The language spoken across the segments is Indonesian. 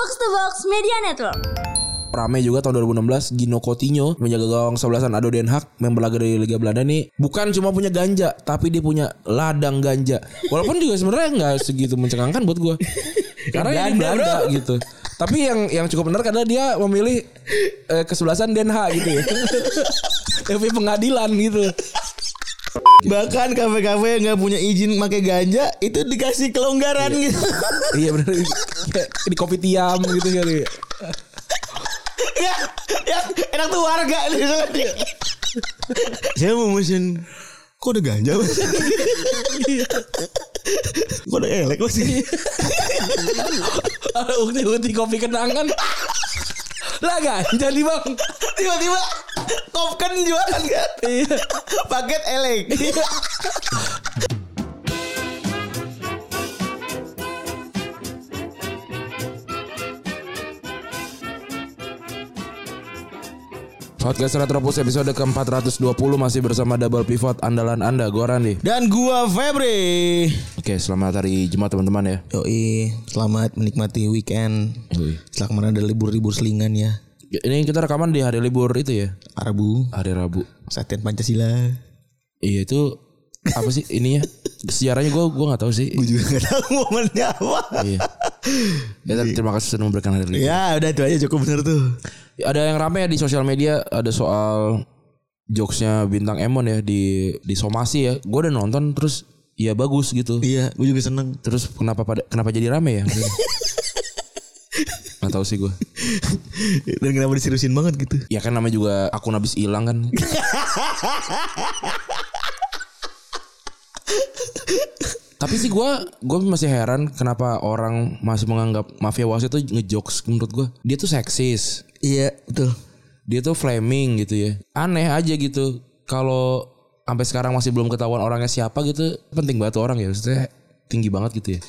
Box to Box Media Network. Rame juga tahun 2016 Gino Coutinho menjaga gawang sebelasan Ado Den Haag member laga dari Liga Belanda nih. Bukan cuma punya ganja tapi dia punya ladang ganja. Walaupun juga sebenarnya nggak segitu mencengangkan buat gue karena yang di Ganda, Belanda gitu. Tapi yang yang cukup benar karena dia memilih eh, kesebelasan Den Haag gitu ya. Tapi pengadilan gitu Bahkan kafe-kafe yang nggak punya izin pakai ganja itu dikasih kelonggaran gitu. iya benar di kopi tiam gitu kali ya, ya, enak tuh warga nih. Saya mau mesin Kok ada ganja mas? Kok ada elek mas? ada ukti-ukti kopi kenangan lah ganja nih bang Tiba-tiba Kopkan jualan kan? Iya. Paket elek. Podcast Retropus episode ke-420 masih bersama double pivot andalan Anda, gue Randi. Dan gua Febri. Oke, selamat hari Jumat teman-teman ya. Yoi, selamat menikmati weekend. Yoi. Setelah kemarin ada libur-libur selingan ya. Ini kita rekaman di hari libur itu ya, Arabu, hari Rabu. Satian Pancasila. Iya itu apa sih ininya? Sejarahnya gue gue nggak tahu sih. Gue juga gak tahu momennya apa. Iya. Ya, terima kasih sudah memberikan hari libur. Ya udah itu aja cukup bener tuh. Ada yang rame ya di sosial media ada soal jokesnya bintang Emon ya di di somasi ya. Gue udah nonton terus ya bagus gitu. Iya, gue juga seneng. Terus kenapa pada kenapa jadi rame ya? Gak tahu sih gue. Dan kenapa diseriusin banget gitu? Ya kan namanya juga akun habis hilang kan. Tapi sih gue gue masih heran kenapa orang masih menganggap mafia wasit itu ngejokes menurut gue. Dia tuh seksis. Iya, betul. Dia tuh flaming gitu ya. Aneh aja gitu. Kalau sampai sekarang masih belum ketahuan orangnya siapa gitu, penting banget tuh orang ya. Maksudnya tinggi banget gitu ya.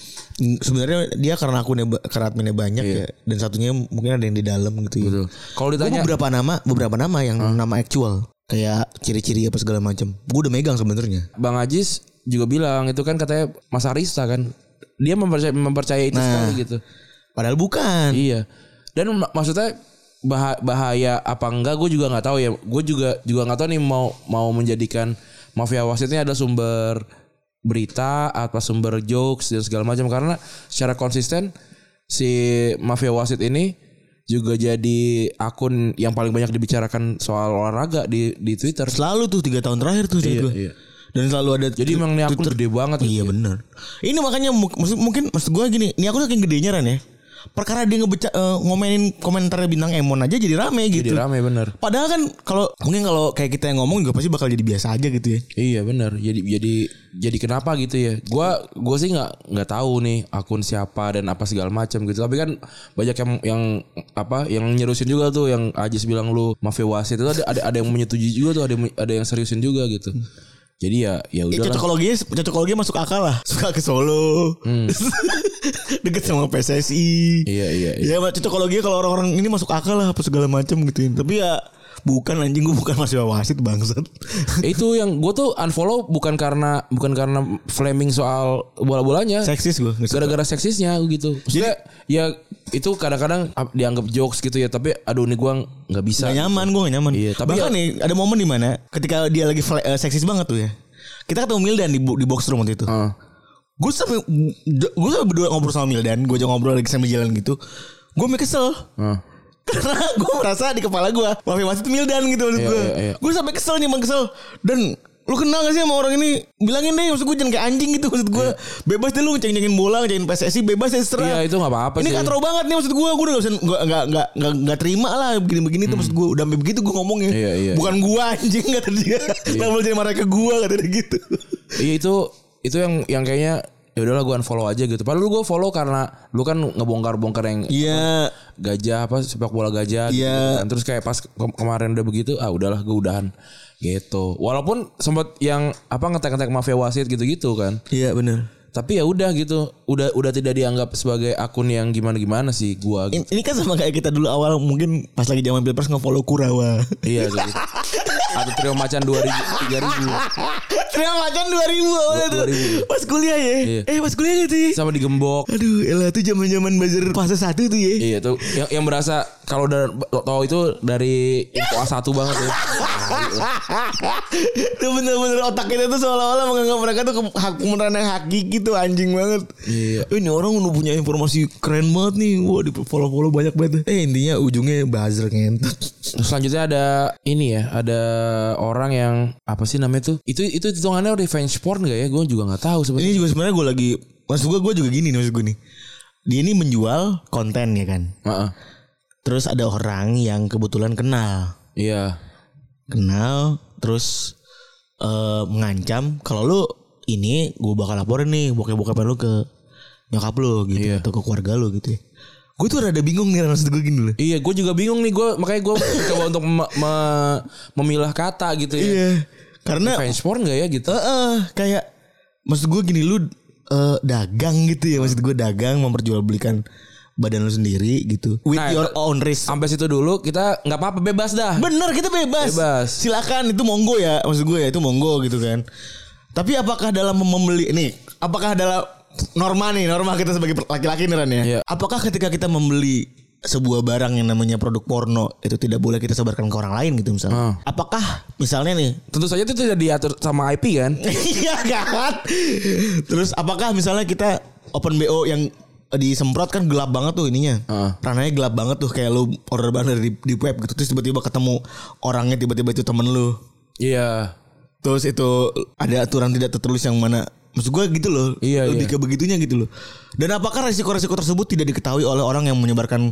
Sebenarnya dia karena akunnya karena adminnya banyak ya dan satunya mungkin ada yang di dalam gitu ya. Betul. Kalau ditanya beberapa nama, beberapa nama yang nama actual kayak ciri-ciri apa segala macam. Gue udah megang sebenarnya. Bang Ajis juga bilang itu kan katanya Mas Arista kan. Dia mempercayai, mempercayai itu Nah. sekali gitu. Padahal bukan. Iya. Dan mak- maksudnya bah- bahaya apa enggak gue juga nggak tahu ya. Gue juga juga nggak tahu nih mau mau menjadikan mafia wasitnya ada sumber berita atau sumber jokes dan segala macam karena secara konsisten si mafia wasit ini juga jadi akun yang paling banyak dibicarakan soal olahraga di di Twitter. Selalu tuh tiga tahun terakhir tuh Iya, gue. Dan selalu ada Jadi emang ini akun gede banget. Iya ya. bener Ini makanya maksud mungkin maksud gue gini, ini aku saking gedenya Ran ya. Perkara dia ngebeca eh, ngomenin komentarnya bintang Emon aja jadi rame gitu. Jadi rame bener. Padahal kan kalau mungkin kalau kayak kita yang ngomong juga pasti bakal jadi biasa aja gitu ya. Iya benar. Jadi jadi jadi kenapa gitu ya? Gua gua sih nggak nggak tahu nih akun siapa dan apa segala macam gitu. Tapi kan banyak yang yang apa yang nyerusin juga tuh yang Ajis bilang lu mafia wasit itu ada ada, ada yang menyetujui juga tuh ada ada yang seriusin juga gitu. Jadi ya ya Ya, udah lah. cocokologinya cocokologinya masuk akal lah. Suka ke Solo. Deket sama PSSI. Iya iya. iya. Ya cocokologinya kalau orang-orang ini masuk akal lah apa segala macam gitu. Tapi ya bukan anjing gue bukan masih wasit bangsat. itu yang gue tuh unfollow bukan karena bukan karena flaming soal bola-bolanya. Seksis gue. gara-gara seksisnya gitu. Maksudnya ya itu kadang-kadang ap- dianggap jokes gitu ya, tapi aduh ini gua nggak bisa. Gak nyaman gue gak nyaman Iya, tapi Bahkan ya- nih ada momen di mana Ketika dia lagi eh, seksis banget tuh ya Kita ketemu Mildan di, di box room waktu itu Heeh. Gue sampai Gue sampai berdua ngobrol sama Mildan Gue aja ngobrol lagi sambil jalan gitu Gue mikir kesel Heeh. Karena gue merasa di kepala gue Mafia wasit itu Mildan gitu maksud Iya, gue iya, iya. Gue sampai kesel nih emang kesel. Dan Lu kenal gak sih sama orang ini? Bilangin deh maksud gue jangan kayak anjing gitu Maksud gue Bebas deh lu ngeceng-cengin bola Ngecengin PSSI Bebas deh terserah Iya itu nggak apa-apa ini sih. katro banget nih maksud gue Gue udah gak bisa Gak, gak, gak, gak, gak terima lah Begini-begini tuh maksud gue Udah sampai begitu gue ngomongnya. Hmm. Iya, Bukan gue anjing Kata dia. Kenapa lu jadi marah ke gue Kata dia gitu. Iya itu itu yang yang kayaknya ya udahlah gue unfollow aja gitu. Padahal lu gue follow karena lu kan ngebongkar-bongkar yang Iya gajah apa sepak bola gajah gitu Iya. kan. Terus kayak pas ke- kemarin udah begitu ah udahlah gue udahan gitu. Walaupun sempat yang apa ngetek-ngetek mafia wasit gitu-gitu kan. Iya bener Tapi ya udah gitu. Udah udah tidak dianggap sebagai akun yang gimana-gimana sih gua gitu. In- Ini kan sama kayak kita dulu awal Mungkin pas lagi zaman Pilpres nge-follow Kurawa Iya gitu. Atau trio macan 2000 3000. Trio macan 2000 awalnya tuh. 2000. Pas kuliah ya. Iya. Eh pas kuliah gitu ya. Sama digembok. Aduh, elah tuh zaman-zaman buzzer fase 1 tuh ya. Iya tuh yang yang berasa kalau dari tahu itu dari info A1 banget ya. itu bener-bener otak kita tuh seolah-olah menganggap mereka tuh hak pemeran yang hakiki tuh anjing banget. Iya. Eh, Ini orang udah punya informasi keren banget nih. Wah di follow-follow banyak banget. Eh intinya ujungnya buzzer ngentot. Terus selanjutnya ada ini ya, ada orang yang apa sih namanya tuh? Itu itu hitungannya revenge porn gak ya? Gue juga nggak tahu sebenarnya. Ini juga sebenarnya gue lagi maksud gue gue juga gini nih maksud gue nih. Dia ini menjual konten ya kan. Heeh. Terus ada orang yang kebetulan kenal. Iya. kenal terus eh mengancam kalau lu ini gue bakal laporin nih bokep-bokepan lu ke nyokap lu gitu Iya. atau ke keluarga lu gitu ya. Gue tuh rada bingung nih maksud gue gini loh. Iya, gue juga bingung nih. Gue makanya gue coba untuk me- me- memilah kata gitu ya. Iya. Karena Revenge porn gak ya gitu? eh eh, kayak maksud gue gini lu eh, dagang gitu ya maksud gue dagang memperjualbelikan badan lu sendiri gitu with Nah, your own risk. Sampai situ dulu kita nggak apa-apa bebas dah. Bener kita bebas. Bebas. Silakan itu monggo ya maksud gue ya itu monggo gitu kan. Tapi apakah dalam membeli ini apakah dalam norma nih norma kita sebagai laki-laki nih Ran ya. Iya. Apakah ketika kita membeli sebuah barang yang namanya produk porno itu tidak boleh kita sebarkan ke orang lain gitu misalnya. Hmm. Apakah misalnya nih Tentu saja itu tidak diatur sama IP kan? Iya kan. Terus apakah misalnya kita open BO yang disemprot kan gelap banget tuh ininya. Heeh. Ranahnya gelap banget tuh kayak lu order banget dari di web gitu terus tiba-tiba ketemu orangnya tiba-tiba itu temen lu. Iya. Terus itu ada aturan tidak tertulis yang mana Maksud gue gitu loh Iya, Lebih iya. ke begitunya gitu loh Dan apakah resiko-resiko tersebut tidak diketahui oleh orang yang menyebarkan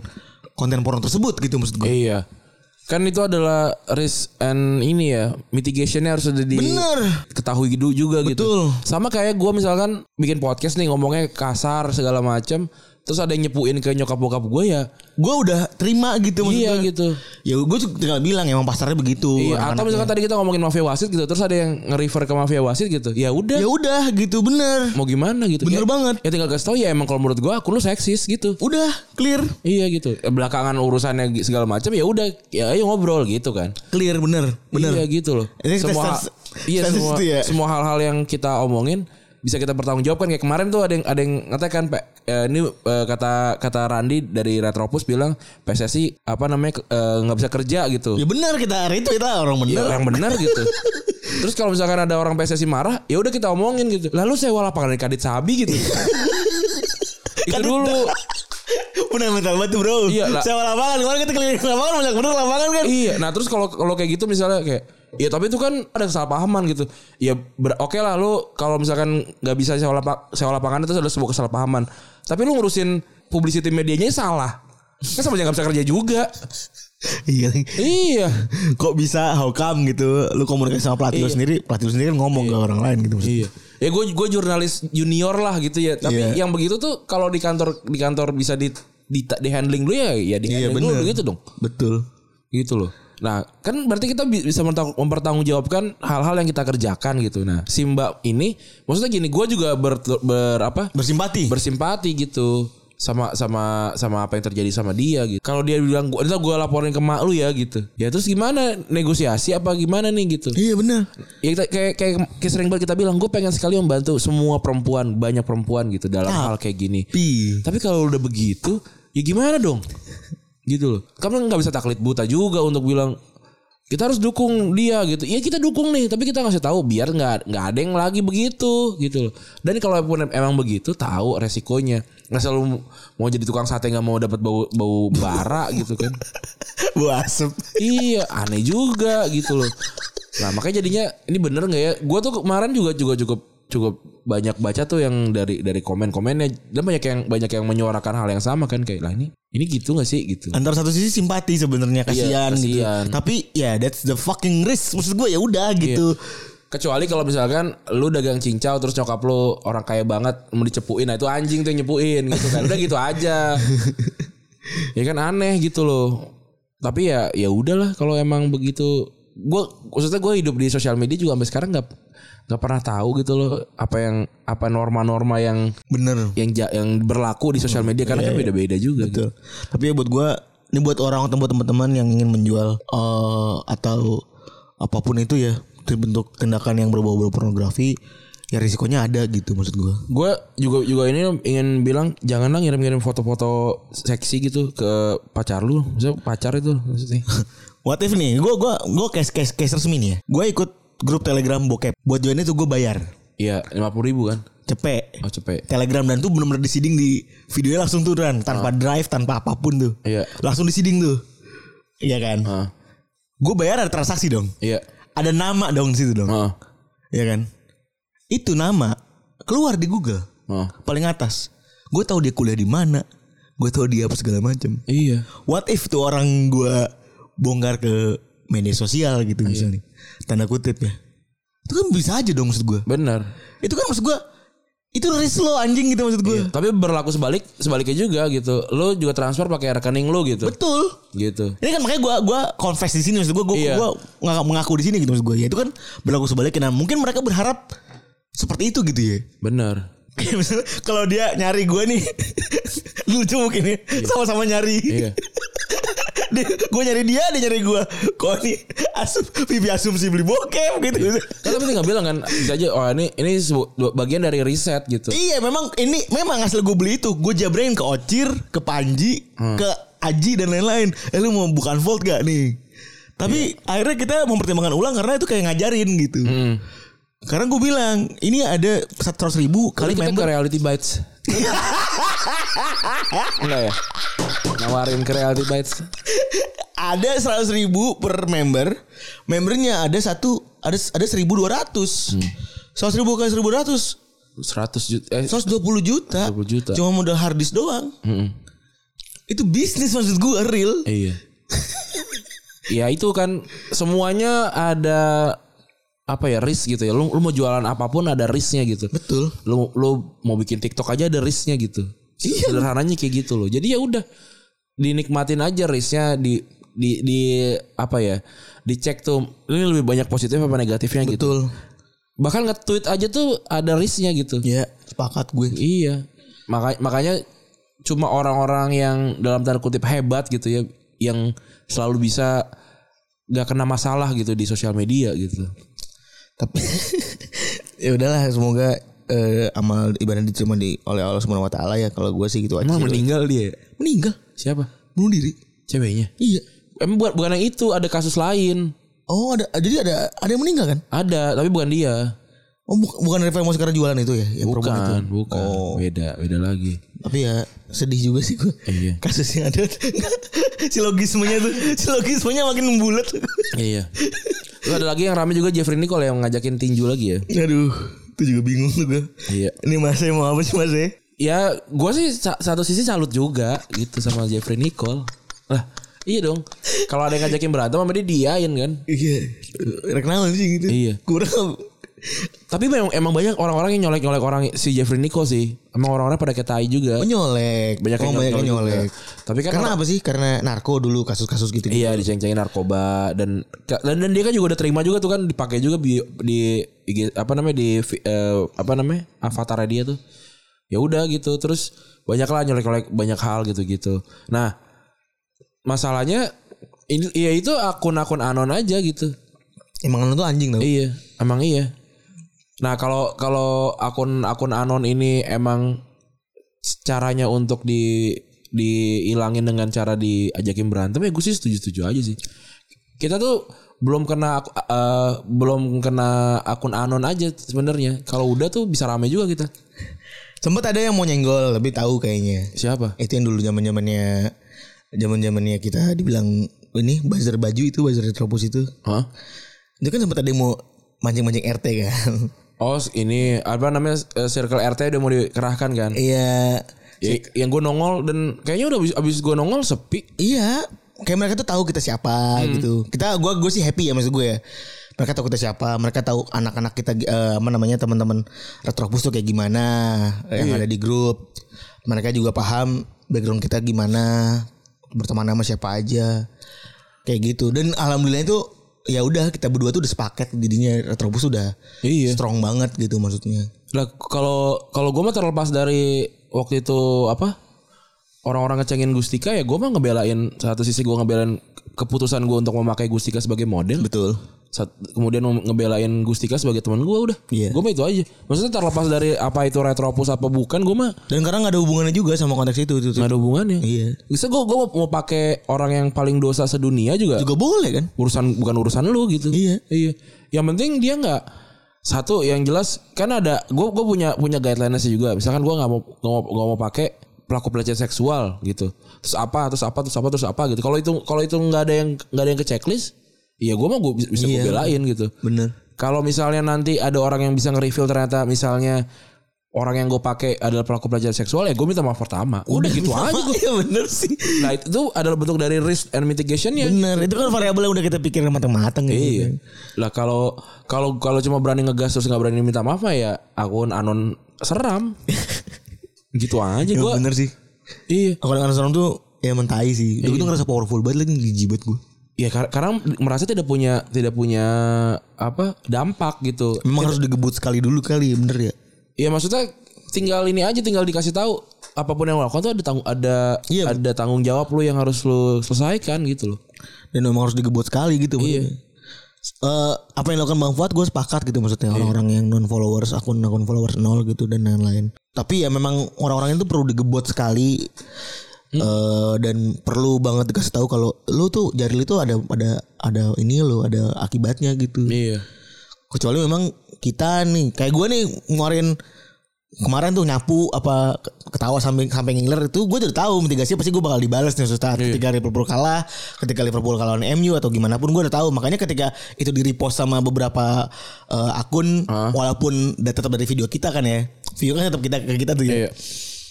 konten porno tersebut gitu maksud gue Iya. Kan itu adalah risk and ini ya mitigationnya harus sudah di Bener. ketahui dulu juga gitu. Betul. Sama kayak gue misalkan bikin podcast nih ngomongnya kasar segala macam, terus ada yang nyepuin ke nyokap bokap gue ya. Gue udah terima gitu maksud iya gitu. Ya gue tinggal bilang emang pasarnya begitu Iya, atau misalkan tadi kita ngomongin mafia wasit gitu, terus ada yang nge-refer ke mafia wasit gitu. Ya udah, Ya udah gitu bener mau gimana gitu. Bener ya, banget. Ya tinggal kasih tau ya emang kalau menurut gue akun lu seksis gitu. Udah clear Iya gitu. Belakangan urusannya segala macam ya udah ya ayo ngobrol gitu kan. Clear bener Bener Iya gitu loh. Semua iya semua ya. semua hal-hal yang kita omongin bisa kita pertanggungjawabkan kayak kemarin tuh ada yang ada yang ngatakan Pak eh, ini eh, kata kata Randi dari Retropus bilang PSSI apa namanya eh, nggak bisa kerja gitu. Ya bener kita retweet lah orang bener Ya, yang benar gitu. Terus kalau misalkan ada orang PSSI marah, ya udah kita omongin gitu. Lalu sewa lapangan di Kadit Sabi gitu. Itu dulu. Fundamental banget tuh, bro Iya, lah. Sewa lapangan Kemarin kita keliling lapangan Banyak bener lapangan kan Iya, nah terus kalau kalau kayak gitu misalnya kayak Ya tapi itu kan ada kesalahpahaman gitu. Ya oke lah lu kalau misalkan nggak bisa sewa, lapa- sewa lapangan itu adalah sebuah kesalahpahaman. Tapi lu ngurusin publicity medianya salah. Kan sama aja bisa kerja juga. Iya Iya. Kok bisa how come gitu Lu komunikasi sama pelatih lu Iya. sendiri Pelatih lu sendiri kan ngomong ke orang lain gitu Iya. Ya gue gue jurnalis junior lah gitu ya. Tapi Iya. yang begitu tuh kalau di kantor di kantor bisa di di, di handling dulu ya ya di Iya handling bener dulu gitu dong. Betul Gitu loh. Nah, kan berarti kita bi- bisa mempertanggungjawabkan hal-hal yang kita kerjakan gitu. Nah, si Mbak ini maksudnya gini, gue juga ber, ber apa? Bersimpati bersimpati gitu sama sama sama apa yang terjadi sama dia gitu. Kalau dia bilang gua gua laporin ke mak lu ya gitu. Ya terus gimana negosiasi apa gimana nih gitu. Iya bener Ya kita, kayak, kayak kayak sering banget kita bilang gue pengen sekali membantu semua perempuan banyak perempuan gitu dalam hal kayak gini. Pi Tapi kalau udah begitu ya gimana dong? Gitu loh. Kamu nggak bisa taklid buta juga untuk bilang kita harus dukung dia gitu. Ya kita dukung nih, tapi kita ngasih tahu biar nggak nggak ada yang lagi begitu gitu loh. Dan kalau pun emang begitu tahu resikonya. Nggak selalu mau jadi tukang sate nggak mau dapat bau bau bara gitu kan. Bu asep iya, aneh juga gitu loh. Nah makanya jadinya ini bener nggak ya? Gue tuh kemarin juga juga cukup cukup banyak baca tuh yang dari dari komen-komennya dan banyak yang banyak yang menyuarakan hal yang sama kan kayak lah ini ini gitu nggak sih gitu. Antara satu sisi simpati sebenarnya kasihan gitu. kasihan. Tapi ya that's the fucking risk. Maksud gue ya udah gitu. Kecuali kalau misalkan lu dagang cincau terus nyokap lu orang kaya banget mau dicepuin nah itu anjing tuh yang nyepuin gitu kan. Udah gitu aja. ya kan aneh gitu loh. Tapi ya ya udahlah kalau emang begitu gue maksudnya gue hidup di sosial media juga sampai sekarang nggak nggak pernah tahu gitu loh apa yang apa norma-norma yang Bener. yang ja- yang berlaku di sosial media karena kan beda-beda juga gitu. Tapi ya buat gue ini buat orang atau buat teman-teman yang ingin menjual eh, atau apa pun itu ya bentuk tindakan yang berbau-bau pornografi ya risikonya ada gitu maksud gue Gue juga juga ini ingin bilang janganlah ngirim-ngirim foto-foto seksi gitu ke pacar lu. Maksudnya pacar itu maksudnya. what if nih gue gua gue case case case resmi nih ya gue ikut grup telegram bokep buat join itu gue bayar Iya, lima puluh ribu kan. cepet Oh cepet. telegram dan tuh bener-bener disiding di videonya langsung tuh dan tanpa drive tanpa apa pun tuh Iya. langsung disiding tuh iya kan Ah, gue bayar ada transaksi dong iya. ada nama dong di situ dong Ah, Iya kan? Itu nama keluar di Google ah. paling atas. Gue tahu dia kuliah di mana. Gue tahu dia apa segala macam. Iya. What if tuh orang gue bongkar ke media sosial gitu misalnya. Tanda kutip ya. Itu kan bisa aja dong maksud gue. Benar. Itu kan maksud gue itu risk lo anjing gitu maksud gue. Tapi berlaku sebalik sebaliknya juga gitu. Lu juga transfer pakai rekening lu gitu. Betul. Gitu. Ini kan makanya gue gua confess di sini maksud gue gue Iya. gua ngaku, mengaku di sini gitu maksud gue. Ya itu kan berlaku sebaliknya. Nah, mungkin mereka berharap seperti itu gitu ya. Kayak misalnya kalau dia nyari gue nih Lucu mungkin ya Sama-sama nyari Iya. Gue nyari dia Dia nyari gue Kok nih asum, Pipi asumsi beli bokep gitu. Kan tapi tinggal bilang kan bisa aja oh ini ini bagian dari riset gitu. Iya memang Ini memang asal gue beli itu. Gue jabrein ke Ocir Ke Panji Ke Aji dan lain-lain. Eh lu mau bukan volt gak nih? Tapi akhirnya kita mempertimbangkan ulang Karena itu kayak ngajarin gitu. Hmm. Karena gue bilang Ini ada 100 ribu Kali kita ke member Reality Bites. Enggak ya? Nawarin ke Reality Bites. ada seratus ribu per member membernya ada satu ada ada seribu dua ratus seratus ribu kali seribu ratus 100 juta eh seratus dua puluh juta 20 juta. cuma modal hard disk doang itu bisnis maksud gue real Iya. ya itu kan semuanya ada apa ya risk gitu ya. Lu, lu mau jualan apa pun ada risknya gitu. betul Lu lu mau bikin TikTok aja ada risknya gitu. Sederhananya kayak gitu loh. Jadi ya udah dinikmatin aja risknya di di di apa ya? Dicek tuh ini lebih banyak positif apa negatifnya gitu. betul Bahkan nge-tweet aja tuh ada risknya gitu. ya sepakat gue Iya. Maka, makanya cuma orang-orang yang dalam tanda kutip hebat gitu ya yang selalu bisa gak kena masalah gitu di sosial media gitu. Tapi ya udahlah semoga eh, amal ibadah diterima di oleh Allah Subhanahu wa taala ya kalau gue sih gitu aja Emang meninggal dia? meninggal Siapa? bunuh diri Ceweknya? iya Emang bukan, bukan yang itu, ada kasus lain. oh ada jadi ada ada yang meninggal kan Ada, tapi bukan dia. Oh bu- bukan Revel mau sekarang jualan itu ya yang perempuan itu Bukan, bukan. Oh. Beda, beda lagi. Tapi ya sedih juga sih gue. Iya. Kasusnya ada. Silogismenya tuh. Silogismenya makin membulat. Iya. Terus ada lagi yang rame juga Jeffrey Nicole yang ngajakin tinju lagi ya. Aduh. Itu juga bingung tuh gue. Iya. Ini Mas E mau apa sih Mas E? Ya, gue sih sa- satu sisi salut juga gitu sama Jeffrey Nicole. Lah, iya dong. Kalau ada yang ngajakin berantem sama dia diain kan. Iya. Rekenal sih gitu. Iya. Kurang. Tapi memang emang banyak orang-orang yang nyolek-nyolek orang si Jeffrey Nicole sih. Emang orang-orang pada kayak tai juga. Menyolek. Banyak yang oh, nyolek nyolek. juga. Tapi kan Karena apa sih? Karena narko dulu kasus-kasus gitu. Iya diceng-cengin narkoba dan, dan dan dia kan juga udah terima juga tuh kan dipakai juga di, di apa namanya di eh, apa namanya avatar dia tuh. Ya udah gitu terus banyak lah nyolek-nyolek banyak hal gitu-gitu. Nah masalahnya ini ya itu akun-akun anon aja gitu. Emang lu tuh anjing tau. Iya, emang iya. Nah, kalau kalau akun-akun anon ini emang caranya untuk di dihilangin dengan cara diajakin berantem ya gue sih setuju-setuju aja sih. Kita tuh belum kena eh, belum kena akun anon aja sebenarnya. Kalau udah tuh bisa rame juga kita. Sempet ada yang mau nyenggol tapi tahu kayaknya. Siapa? Itu yang dulu zaman zamannya zaman zamannya kita dibilang ini buzzer baju itu buzzer retropus itu. Hah? Itu kan sempat ada yang mau mancing-mancing RT kan. Oh, ini apa namanya eh, circle RT udah mau dikerahkan kan? Iya. Ya, yang gue nongol dan kayaknya udah abis, abis gue nongol sepi. Iya. Kayak mereka tuh tahu kita siapa gitu. Kita gua gue sih happy ya maksud gue ya. Mereka tahu kita siapa, mereka tahu anak-anak kita eh, apa namanya teman-teman Retropus tuh kayak gimana yang ada di grup. Mereka juga paham background kita gimana, berteman sama siapa aja. Kayak gitu. Dan alhamdulillah itu ya udah kita berdua tuh udah sepaket jadinya Retropus udah Iya. strong banget gitu maksudnya. Lah kalau kalau gue mah terlepas dari waktu itu apa orang-orang ngecengin Gustika ya gue mah ngebelain satu sisi gue ngebelain keputusan gue untuk memakai Gustika sebagai model. Betul. Sat- kemudian ngebelain Gustika sebagai teman gue udah. Iya. Gue mah itu aja. Maksudnya terlepas dari apa itu retropus apa bukan, gue mah Dan karena nggak ada hubungannya juga sama konteks itu. itu, ada hubungannya. Iya. Bisa gue gue mau, mau pakai orang yang paling dosa sedunia juga, Juga boleh kan? urusan bukan urusan lu gitu. Iya. Iya. Yang penting dia nggak satu yang jelas kan ada gue gue punya punya guideline sih juga. Misalkan gue nggak mau nggak mau, nggak mau pakai pelaku pelecehan seksual gitu. Terus apa terus apa terus apa terus apa gitu. Kalau itu kalau itu nggak ada yang nggak ada yang ke checklist, ya gue mau gue bisa, bisa gue Iya. belain gitu. Bener. Kalau misalnya nanti ada orang yang bisa nge-reveal ternyata misalnya orang yang gue pakai adalah pelaku pelecehan seksual ya gue minta maaf pertama. Udah, gitu aja gue. Iya bener sih. Nah itu tuh adalah bentuk dari risk and mitigation ya. Bener. Itu kan variabel yang udah kita pikirin matang-matang gitu. Iya. Lah kalau kalau kalau cuma berani ngegas terus nggak berani minta maaf ya akun anon seram. gitu aja Ya, gua. bener sih. Iya. Kalau dengan serem tuh ya mentai sih. Gue tuh ngerasa powerful banget lagi jijibet gue. Iya kar- karena merasa tidak punya tidak punya apa dampak gitu. Memang harus digebut sekali dulu kali bener ya. Iya maksudnya tinggal ini aja tinggal dikasih tahu apa pun yang lo lakukan tuh ada tanggung ada Iya. ada tanggung jawab lu yang harus lu selesaikan gitu loh. Dan memang harus digebut sekali gitu. Iya. Eh, apa yang dilakukan Bang Fuad gue sepakat gitu maksudnya orang-orang yang non followers akun akun followers nol gitu dan lain-lain. Tapi ya memang orang-orang itu perlu digebot sekali eh, dan perlu banget dikasih tahu kalau lu tuh jari itu ada ada ada ini lo ada akibatnya gitu. Iya. Kecuali memang kita nih kayak gue nih ngeluarin kemarin tuh nyapu apa ketawa sampai sampai ngiler itu gue udah tahu mitigasi pasti gue bakal dibalas nih suatu saat ketika Liverpool kalah ketika Liverpool kalah lawan MU atau gimana pun gue udah tahu makanya ketika itu di repost sama beberapa eh, akun walaupun da- tetap dari video kita kan ya video kan tetap kita ke kita tuh ya Iya.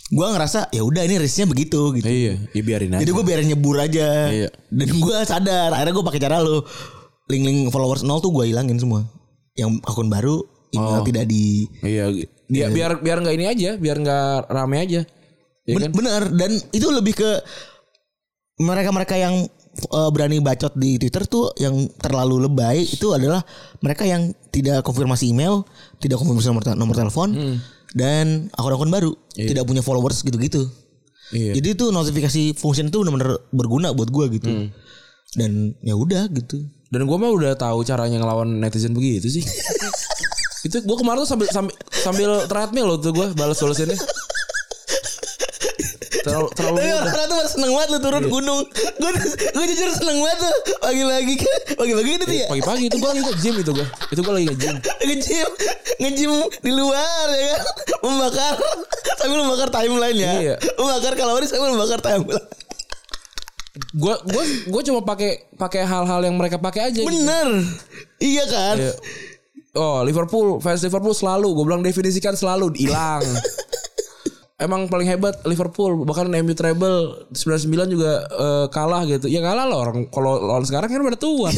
Gue ngerasa ya udah ini risknya begitu gitu Iya, ya biarin aja. jadi gue biarin nyebur aja Iya. dan gue sadar akhirnya gue pakai cara lo link-link followers nol tuh gue hilangin semua yang akun baru email tidak di Iya, dia biar biar nggak ini aja, biar nggak rame aja. Ya Ben- kan? Bener dan itu lebih ke mereka-mereka yang eh, berani bacot di Twitter tuh yang terlalu lebay itu adalah mereka yang tidak konfirmasi email, tidak konfirmasi nomor, nomor telepon Hmm. Dan akun-akun baru, tidak punya followers gitu-gitu. Iya. Jadi itu notifikasi function itu benar-benar berguna buat gua gitu. Hmm. Dan ya udah gitu. Dan gue mah udah tahu caranya ngelawan netizen begitu sih. itu gue kemarin tuh sambil sambil, sambil treadmill loh tuh gue balas balasinnya. Terlalu terlalu Tapi orang-orang tuh seneng banget lu turun gunung. Gue gue jujur seneng banget tuh pagi-pagi pagi-pagi itu ya. Pagi-pagi itu gue lagi ke gym itu gue. Itu gue lagi ke gym. ngejim ngejim di luar ya kan membakar sambil membakar timeline ya Iya. membakar kalori sambil membakar timeline Gue gue gue cuma pakai pakai hal-hal yang mereka pakai aja. gitu. bener iya kan Iya. Oh Liverpool fans Liverpool selalu gue bilang definisikan selalu hilang. Emang paling hebat Liverpool bahkan MU treble 99 juga eh, kalah gitu. Ya kalah loh orang kalau lawan sekarang kan udah tua.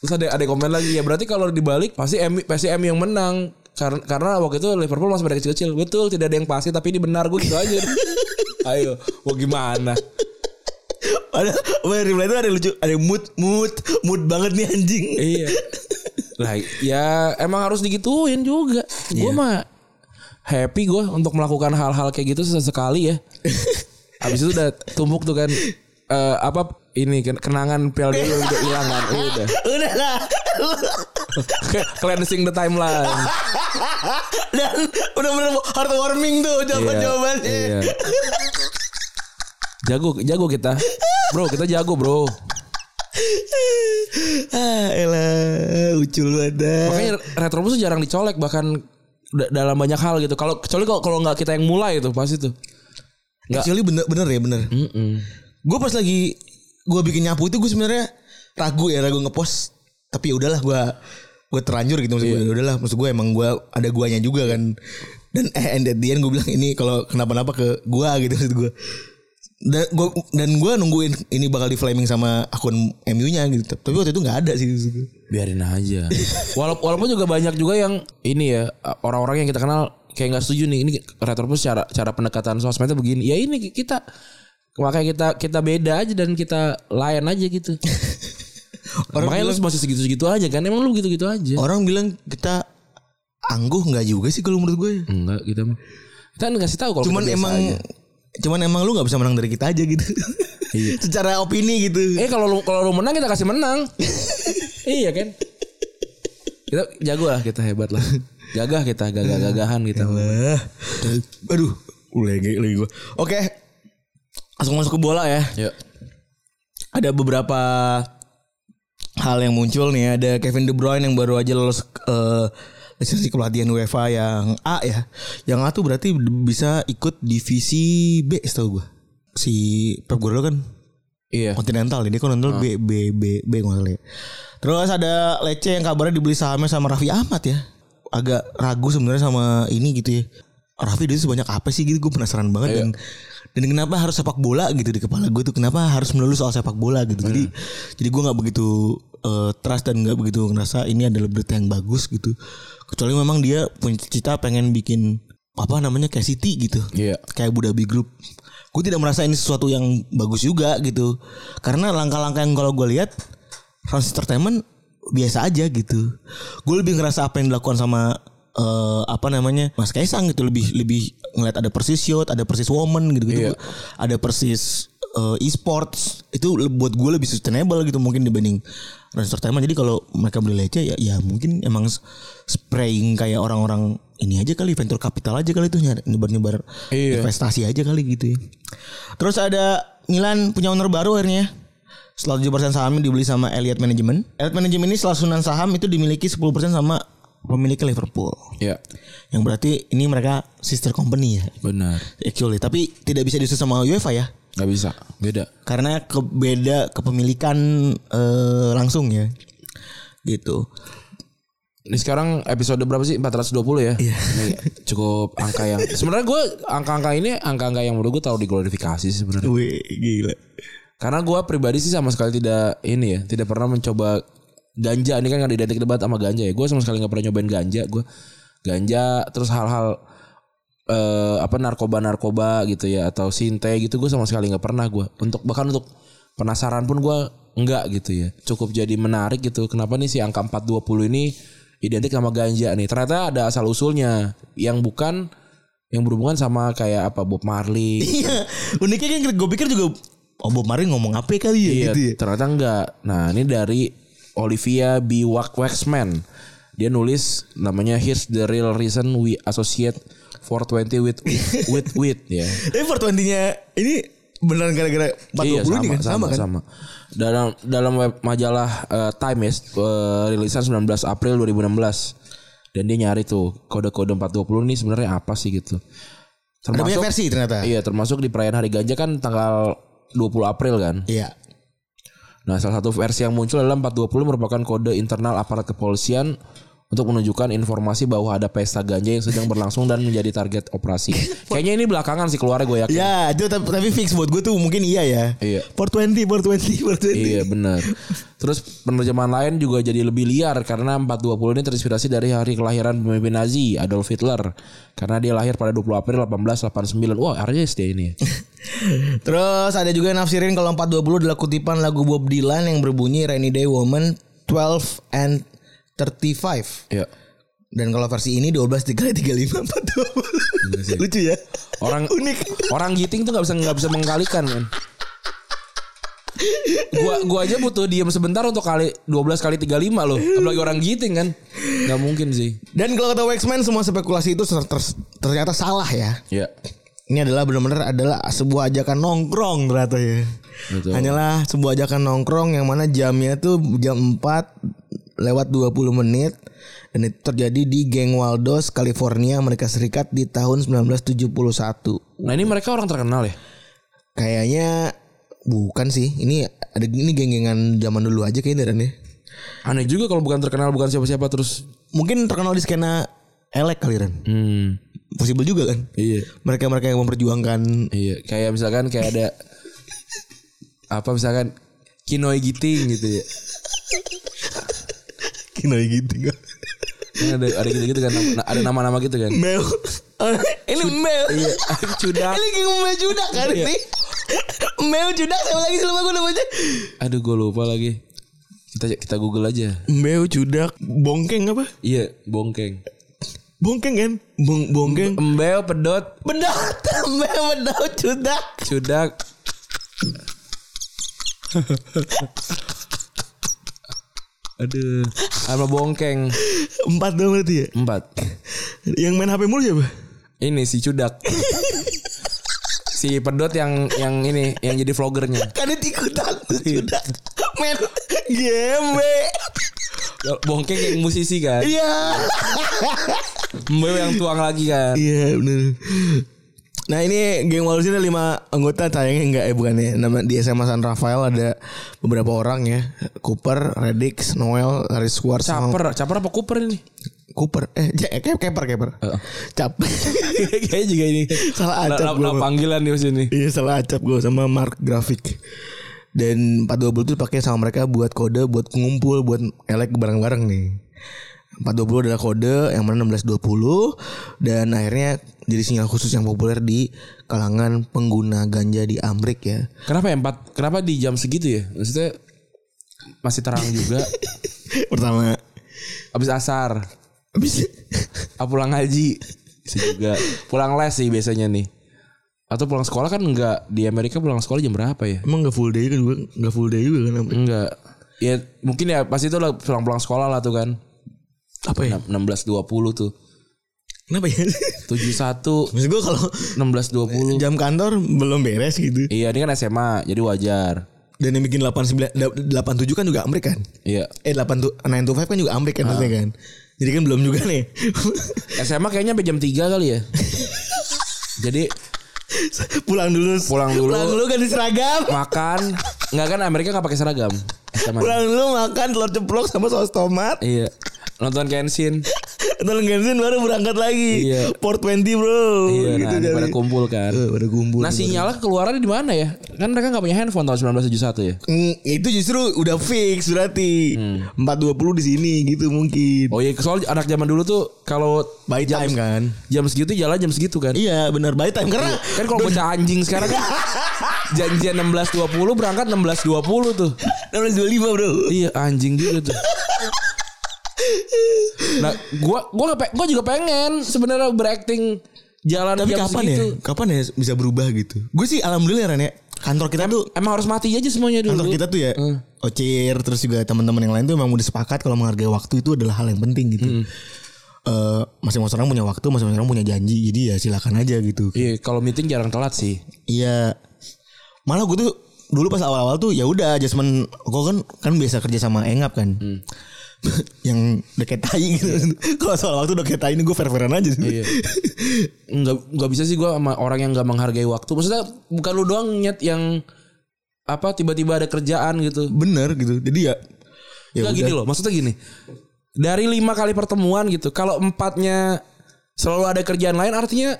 Terus ada ada komen lagi ya berarti kalau dibalik pasti MU pasti MU yang menang karena karena waktu itu Liverpool masih pada kecil-kecil. Betul tidak ada yang pasti tapi ini benar gue gitu aja. Ayo, mau gimana? ada reply itu ada lucu ada mood mood mood banget nih anjing Iya. Lah ya emang harus digituin juga. Gue mah happy gue untuk melakukan hal-hal kayak gitu sesekali ya. Habis itu udah tumpuk tuh kan eh, apa ini kenangan PLD udah hilang kan. Udah. udah lah cleansing the timeline. dan udah bener heartwarming tuh jawaban jawabannya Iya. Jago, jago kita. Bro, kita jago, Bro. ah elah ucul banget Makanya Retrobus tuh jarang dicolek bahkan dalam banyak hal gitu. Kalau kecuali kalau kalau nggak kita yang mulai itu pasti tuh. Nggak. Actually bener bener ya bener Mm-mm. gue pas lagi gue bikin nyapu itu gue sebenarnya ragu ya ragu ngepost tapi ya udahlah gue gue terlanjur gitu maksud gue Iya. ya udahlah maksud gue emang gue ada guanya juga kan dan eh and at the end gue bilang ini kalau kenapa-napa ke gue gitu maksud gue dan gue dan gue nungguin ini bakal di flaming sama akun MU-nya gitu tapi waktu itu nggak ada sih biarin aja. Walaupun walaupun juga banyak juga yang ini ya orang-orang yang kita kenal kayak nggak setuju nih ini Retropus cara cara pendekatan sosmednya begini. Ya ini kita makanya kita kita beda aja dan kita layan aja gitu. makanya lu masih segitu-segitu aja kan emang lu gitu-gitu aja. orang bilang kita angguh nggak juga sih kalau menurut gue ya. Enggak kita mah. Kita ngasih tahu kalau cuman emang aja. Cuman emang lu nggak bisa menang dari kita aja gitu Secara opini gitu. Eh kalau lu kalau lu menang kita kasih menang. iya kan? Kita jago lah kita hebat lah. Gagah kita, gagah-gagahan kita. Wah. Aduh, lagi lagi gua. Oke. Langsung masuk ke bola ya. Yuk. Ada beberapa hal yang muncul nih. Ada Kevin De Bruyne yang baru aja lolos eh lisensi kepelatihan UEFA yang A ya. Yang A tuh berarti bisa ikut divisi B setahu gua. Si Pep Guardiola kan Iya. Continental ini Continental B B B B nggak salah ya. Terus ada Lece yang kabarnya dibeli sahamnya sama Raffi Ahmad ya. Agak ragu sebenarnya sama ini gitu ya. Raffi dia sebanyak apa sih gitu gue penasaran banget dan dan kenapa harus sepak bola gitu di kepala gue tuh kenapa harus melulu soal sepak bola gitu. Jadi jadi gue nggak begitu eh, trust dan nggak begitu ngerasa ini adalah berita yang bagus gitu. Kecuali memang dia punya cita pengen bikin apa namanya kayak City gitu Iya. kayak Abu Dhabi Group. Gue tidak merasa ini sesuatu yang bagus juga gitu. Karena langkah-langkah yang kalau gue lihat Trans Entertainment biasa aja gitu. Gue lebih ngerasa apa yang dilakukan sama eh, apa namanya Mas Kaisang gitu lebih lebih ngeliat ada persis shot, ada persis woman gitu gitu, Iya. ada persis eh, e-sports itu buat gue lebih sustainable gitu mungkin dibanding Trans Entertainment. Jadi kalau mereka beli Lece ya ya mungkin emang spraying kayak orang-orang ini aja kali venture capital aja kali itu nyebar-nyebar Iya. investasi aja kali gitu ya. Terus ada Milan punya owner baru akhirnya. Setelah 7% sahamnya dibeli sama Elliott Management. Elliott Management ini setelah sunan saham itu dimiliki 10% sama pemilik Liverpool. Iya. Yang berarti ini mereka sister company ya. Benar. Actually, tapi tidak bisa diusul sama UEFA ya. Nggak bisa. Beda. Karena ke beda kepemilikan eh, langsung ya. Gitu. Ini sekarang episode berapa sih? 420 ya? Iya. Ini cukup angka yang sebenarnya gue angka-angka ini angka-angka yang menurut gue taruh diglorifikasi sih sebenarnya. Wih, gila. Karena gue pribadi sih sama sekali tidak ini ya, tidak pernah mencoba ganja. Ini kan nggak identik debat sama ganja ya. Gue sama sekali nggak pernah nyobain ganja. Gue ganja terus hal-hal eh apa narkoba-narkoba gitu ya atau sinte gitu gue sama sekali nggak pernah gue. Untuk bahkan untuk penasaran pun gue enggak gitu ya. Cukup jadi menarik gitu. Kenapa nih si angka 420 ini identik sama ganja nih? Ternyata ada asal usulnya yang bukan yang berhubungan sama kayak apa Bob Marley Iya. Uniknya kan gue pikir juga Oh Bob Marley ngomong apa kali ya Iya, gitu ya. ternyata enggak. Nah, ini dari Olivia B. Wax- Waxman. Dia nulis namanya Here's the real reason we associate 420 with with with ya. Tapi 420-nya ini beneran gara-gara 420 iya, sama, ini kan? sama, kan? sama. Dalam dalam web majalah eh, Time ya, eh, rilisan 19 April 2016. Dan dia nyari tuh kode-kode 420 ini sebenarnya apa sih gitu. Ada banyak versi ternyata. Iya, termasuk di perayaan Hari Ganja kan tanggal 20 April kan. Iya. Nah, salah satu versi yang muncul adalah 420 merupakan kode internal aparat kepolisian untuk menunjukkan informasi bahwa ada pesta ganja yang sedang berlangsung dan menjadi target operasi. Kayaknya ini belakangan sih keluarnya gue yakin. Ya, itu tapi, tapi fix buat gue tuh mungkin iya ya. Iya. 420, 420, 420. Iya benar. Terus penerjemahan lain juga jadi lebih liar karena 420 ini terinspirasi dari hari kelahiran pemimpin Nazi Adolf Hitler. Karena dia lahir pada 20 April 1889. Wah, Aries dia ini. Terus ada juga yang nafsirin kalau 420 adalah kutipan lagu Bob Dylan yang berbunyi Rainy Day Woman 12 and 35. Iya. Dan kalau versi ini 12 dikali 35 420. Lucu ya. Orang Unik. orang giting tuh nggak bisa nggak bisa mengkalikan kan. gua gua aja butuh diem sebentar untuk kali 12 kali 35 loh. Apalagi orang giting kan. nggak mungkin sih. Dan kalau kata Waxman semua spekulasi itu ter- ter- ternyata salah ya. Ya. Ini adalah benar-benar adalah sebuah ajakan nongkrong ternyata ya. Betul. Hanyalah sebuah ajakan nongkrong yang mana jamnya tuh jam 4 lewat 20 menit dan itu terjadi di Geng Waldos, California, Amerika Serikat di tahun 1971. Nah, ini mereka orang terkenal ya. Kayaknya bukan sih. Ini ada ini geng-gengan zaman dulu aja kayaknya Dan ya. Aneh juga kalau bukan terkenal bukan siapa-siapa terus. Mungkin terkenal di skena elek kali Ren. Hmm. Possible juga kan? Iya. Mereka-mereka yang memperjuangkan Iya, kayak misalkan kayak ada apa misalkan Kinoi Giting gitu ya. Kinoi gitu kan. Kan ada ada gitu-gitu kan ada nama-nama gitu kan. Mel. ini Mel. Iya, cudak. Ini geng Mel Judak kan Iya. ini. Mel Judak sama lagi selama gue namanya. Aduh, gue lupa lagi. Kita kita Google aja. Mel Judak Bongkeng apa? Iya, bongkeng. Bongkeng kan? Bong bongkeng. Embel, pedot, Bedot. Mel Bedot Judak. cudak. Aduh. Sama bongkeng. Empat dong berarti ya. Empat. Yang main HP mulu siapa? Ini si Cudak. si pedot yang yang ini yang jadi vlogernya. Kan dia ikutan sudah main game. Bongkeng yang musisi kan. Iya. Mbak yang tuang lagi kan. Iya bener. Nah ini geng Walrus ini ada lima anggota sayangnya enggak ya bukan ya. Nama di SMA San Rafael ada beberapa orang ya. Cooper, Redix, Noel, Harris Schwartz, sama- Caper, caper apa Cooper ini? Cooper. Eh, eh Keper, Keper. Cap. Kayaknya juga ini. Salah acap Nah, gua. nah, panggilan di sini. Iya salah acap gue sama Mark Grafik. Dan 420 itu pakai sama mereka buat kode buat ngumpul buat elek bareng-bareng nih. 420 adalah kode yang mana 1620 dan akhirnya jadi sinyal khusus yang populer di kalangan pengguna ganja di Amrik ya. Kenapa ya empat? Kenapa di jam segitu ya? Maksudnya masih terang juga. Pertama Habis asar, habis ah, pulang haji, bisa juga. Pulang les sih biasanya nih. Atau pulang sekolah kan enggak di Amerika pulang sekolah jam berapa ya? emang nggak full day kan gue nggak full day juga kan Amrik. Enggak. Ya mungkin ya pas itu lah pulang-pulang sekolah lah tuh kan. Apa ya? 16.20 tuh. Kenapa ya? 71 Maksud gue kalau 16.20. jam kantor belum beres gitu. Iya, ini kan SMA, jadi wajar. Dan yang bikin 89 87 kan juga Amrik kan? Iya. Eh 8 to 9 to 5 kan juga Amrik kan maksudnya kan. Jadi kan belum juga nih. SMA kayaknya sampai jam 3 kali ya. jadi pulang dulu. Pulang dulu. Pulang dulu ganti seragam. makan nggak kan Amerika nggak pakai seragam. SMA. Pulang dulu makan telur ceplok sama saus tomat. Iya. Nonton Kenshin. Telur gensin baru berangkat lagi. Iya. Port 20 bro. Iya, gitu nah, pada kumpul kan. Eh, pada kumpul. Nah sinyalnya keluarannya di mana ya? Kan mereka nggak punya handphone tahun 1971 ya. Mm, itu justru udah fix berarti. 420 di sini gitu mungkin. Oh iya, soal anak zaman dulu tuh kalau By time kan. jam segitu jalan jam segitu kan. Iya benar by time karena Kan kalau bocah anjing sekarang kan janjian 16.20 berangkat 16.20 tuh. 1625 bro. Iya anjing juga tuh. Nah, gua gua gua juga pengen sebenarnya berakting jalan Tapi jam kapan segitu. ya? Kapan ya bisa berubah gitu? Gue sih alhamdulillah Ran ya. Kantor kita tuh Emang harus mati aja semuanya dulu. kantor kita tuh ya Ocir terus juga teman-teman yang lain tuh emang udah sepakat kalau menghargai waktu itu adalah hal yang penting gitu. Eh, masing-masing orang punya waktu, masing-masing orang punya janji. Jadi ya silakan aja gitu. Iya, kalau meeting jarang telat sih. Iya. Malah gue tuh dulu pas awal-awal tuh ya udah adjustment gue kan kan biasa kerja sama Engap kan. yang deket tai gitu. Kalau soal waktu deket tai ini gue fair-fairan aja. Iya. Nggak nggak bisa sih gua sama orang yang nggak menghargai waktu. Maksudnya bukan lu doang nyet yang apa tiba-tiba ada kerjaan gitu. Bener gitu. Jadi ya ya gini loh, maksudnya gini. Dari lima kali pertemuan gitu, kalau empatnya selalu ada kerjaan lain, artinya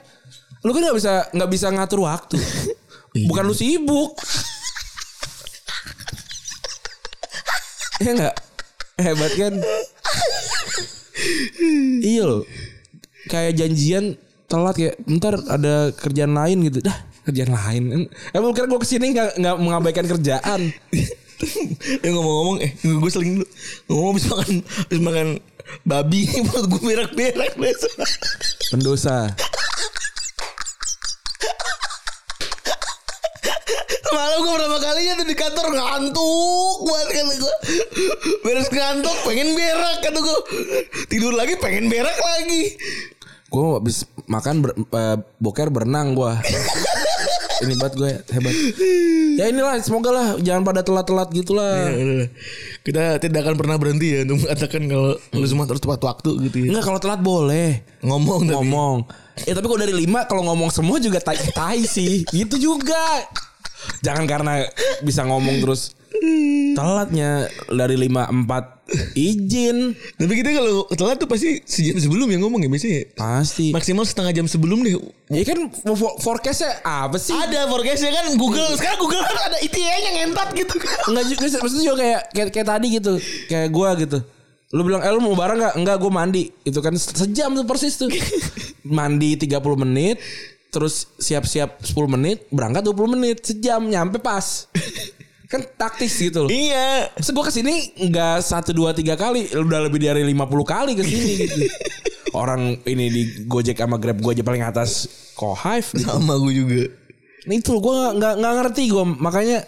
lu kan nggak bisa nggak bisa ngatur waktu. Bukan lu sibuk. ya nggak hebat kan? iya loh. Kayak janjian telat kayak ntar ada kerjaan lain gitu. Dah kerjaan lain. Emang kira gue ke sini nggak nggak mengabaikan kerjaan? eh ngomong-ngomong eh gue seling dulu ngomong habis makan habis makan babi buat gue berak-berak besok Pendosa. Malam gue pertama kalinya tuh di kantor ngantuk banget kan gue beres ngantuk pengen berak kan gue tidur lagi pengen berak lagi Gue habis makan ber- eh, boker berenang gue. Ini banget gue hebat. Ya inilah semoga lah jangan pada telat-telat gitu lah. kita tidak akan pernah berhenti ya untuk mengatakan kalau lu semua terus tepat waktu gitu ya Enggak kalau telat boleh ngomong tapi ngomong. Ya tapi kalau dari lima kalau ngomong semua juga tai, tai sih. Gitu juga. Jangan karena bisa ngomong terus telatnya dari lima empat izin tapi kita kalau telat tuh pasti sejam sebelum yang ngomong ya biasanya pasti. maksimal setengah jam sebelum deh Ya kan for- forecastnya apa sih? Ada forecastnya kan Google Sekarang Google kan ada ETA-nya ngentot gitu Enggak juga maksudnya juga kayak, kayak kayak tadi gitu. Kayak gua gitu. Lu bilang, "Eh lu mau bareng gak? Enggak, gua mandi." Itu kan sejam tuh persis tuh. mandi 30 menit, terus siap-siap 10 menit, berangkat 20 menit, sejam nyampe pas. kan taktis gitu loh. Iya Terus gue ke sini nggak satu dua tiga kali, udah lebih dari 50 kali ke sini gitu. Orang ini di Gojek sama Grab gue aja paling atas Kohive gitu. Sama gue juga Nah itu gue nggak nggak nggak ngerti gue makanya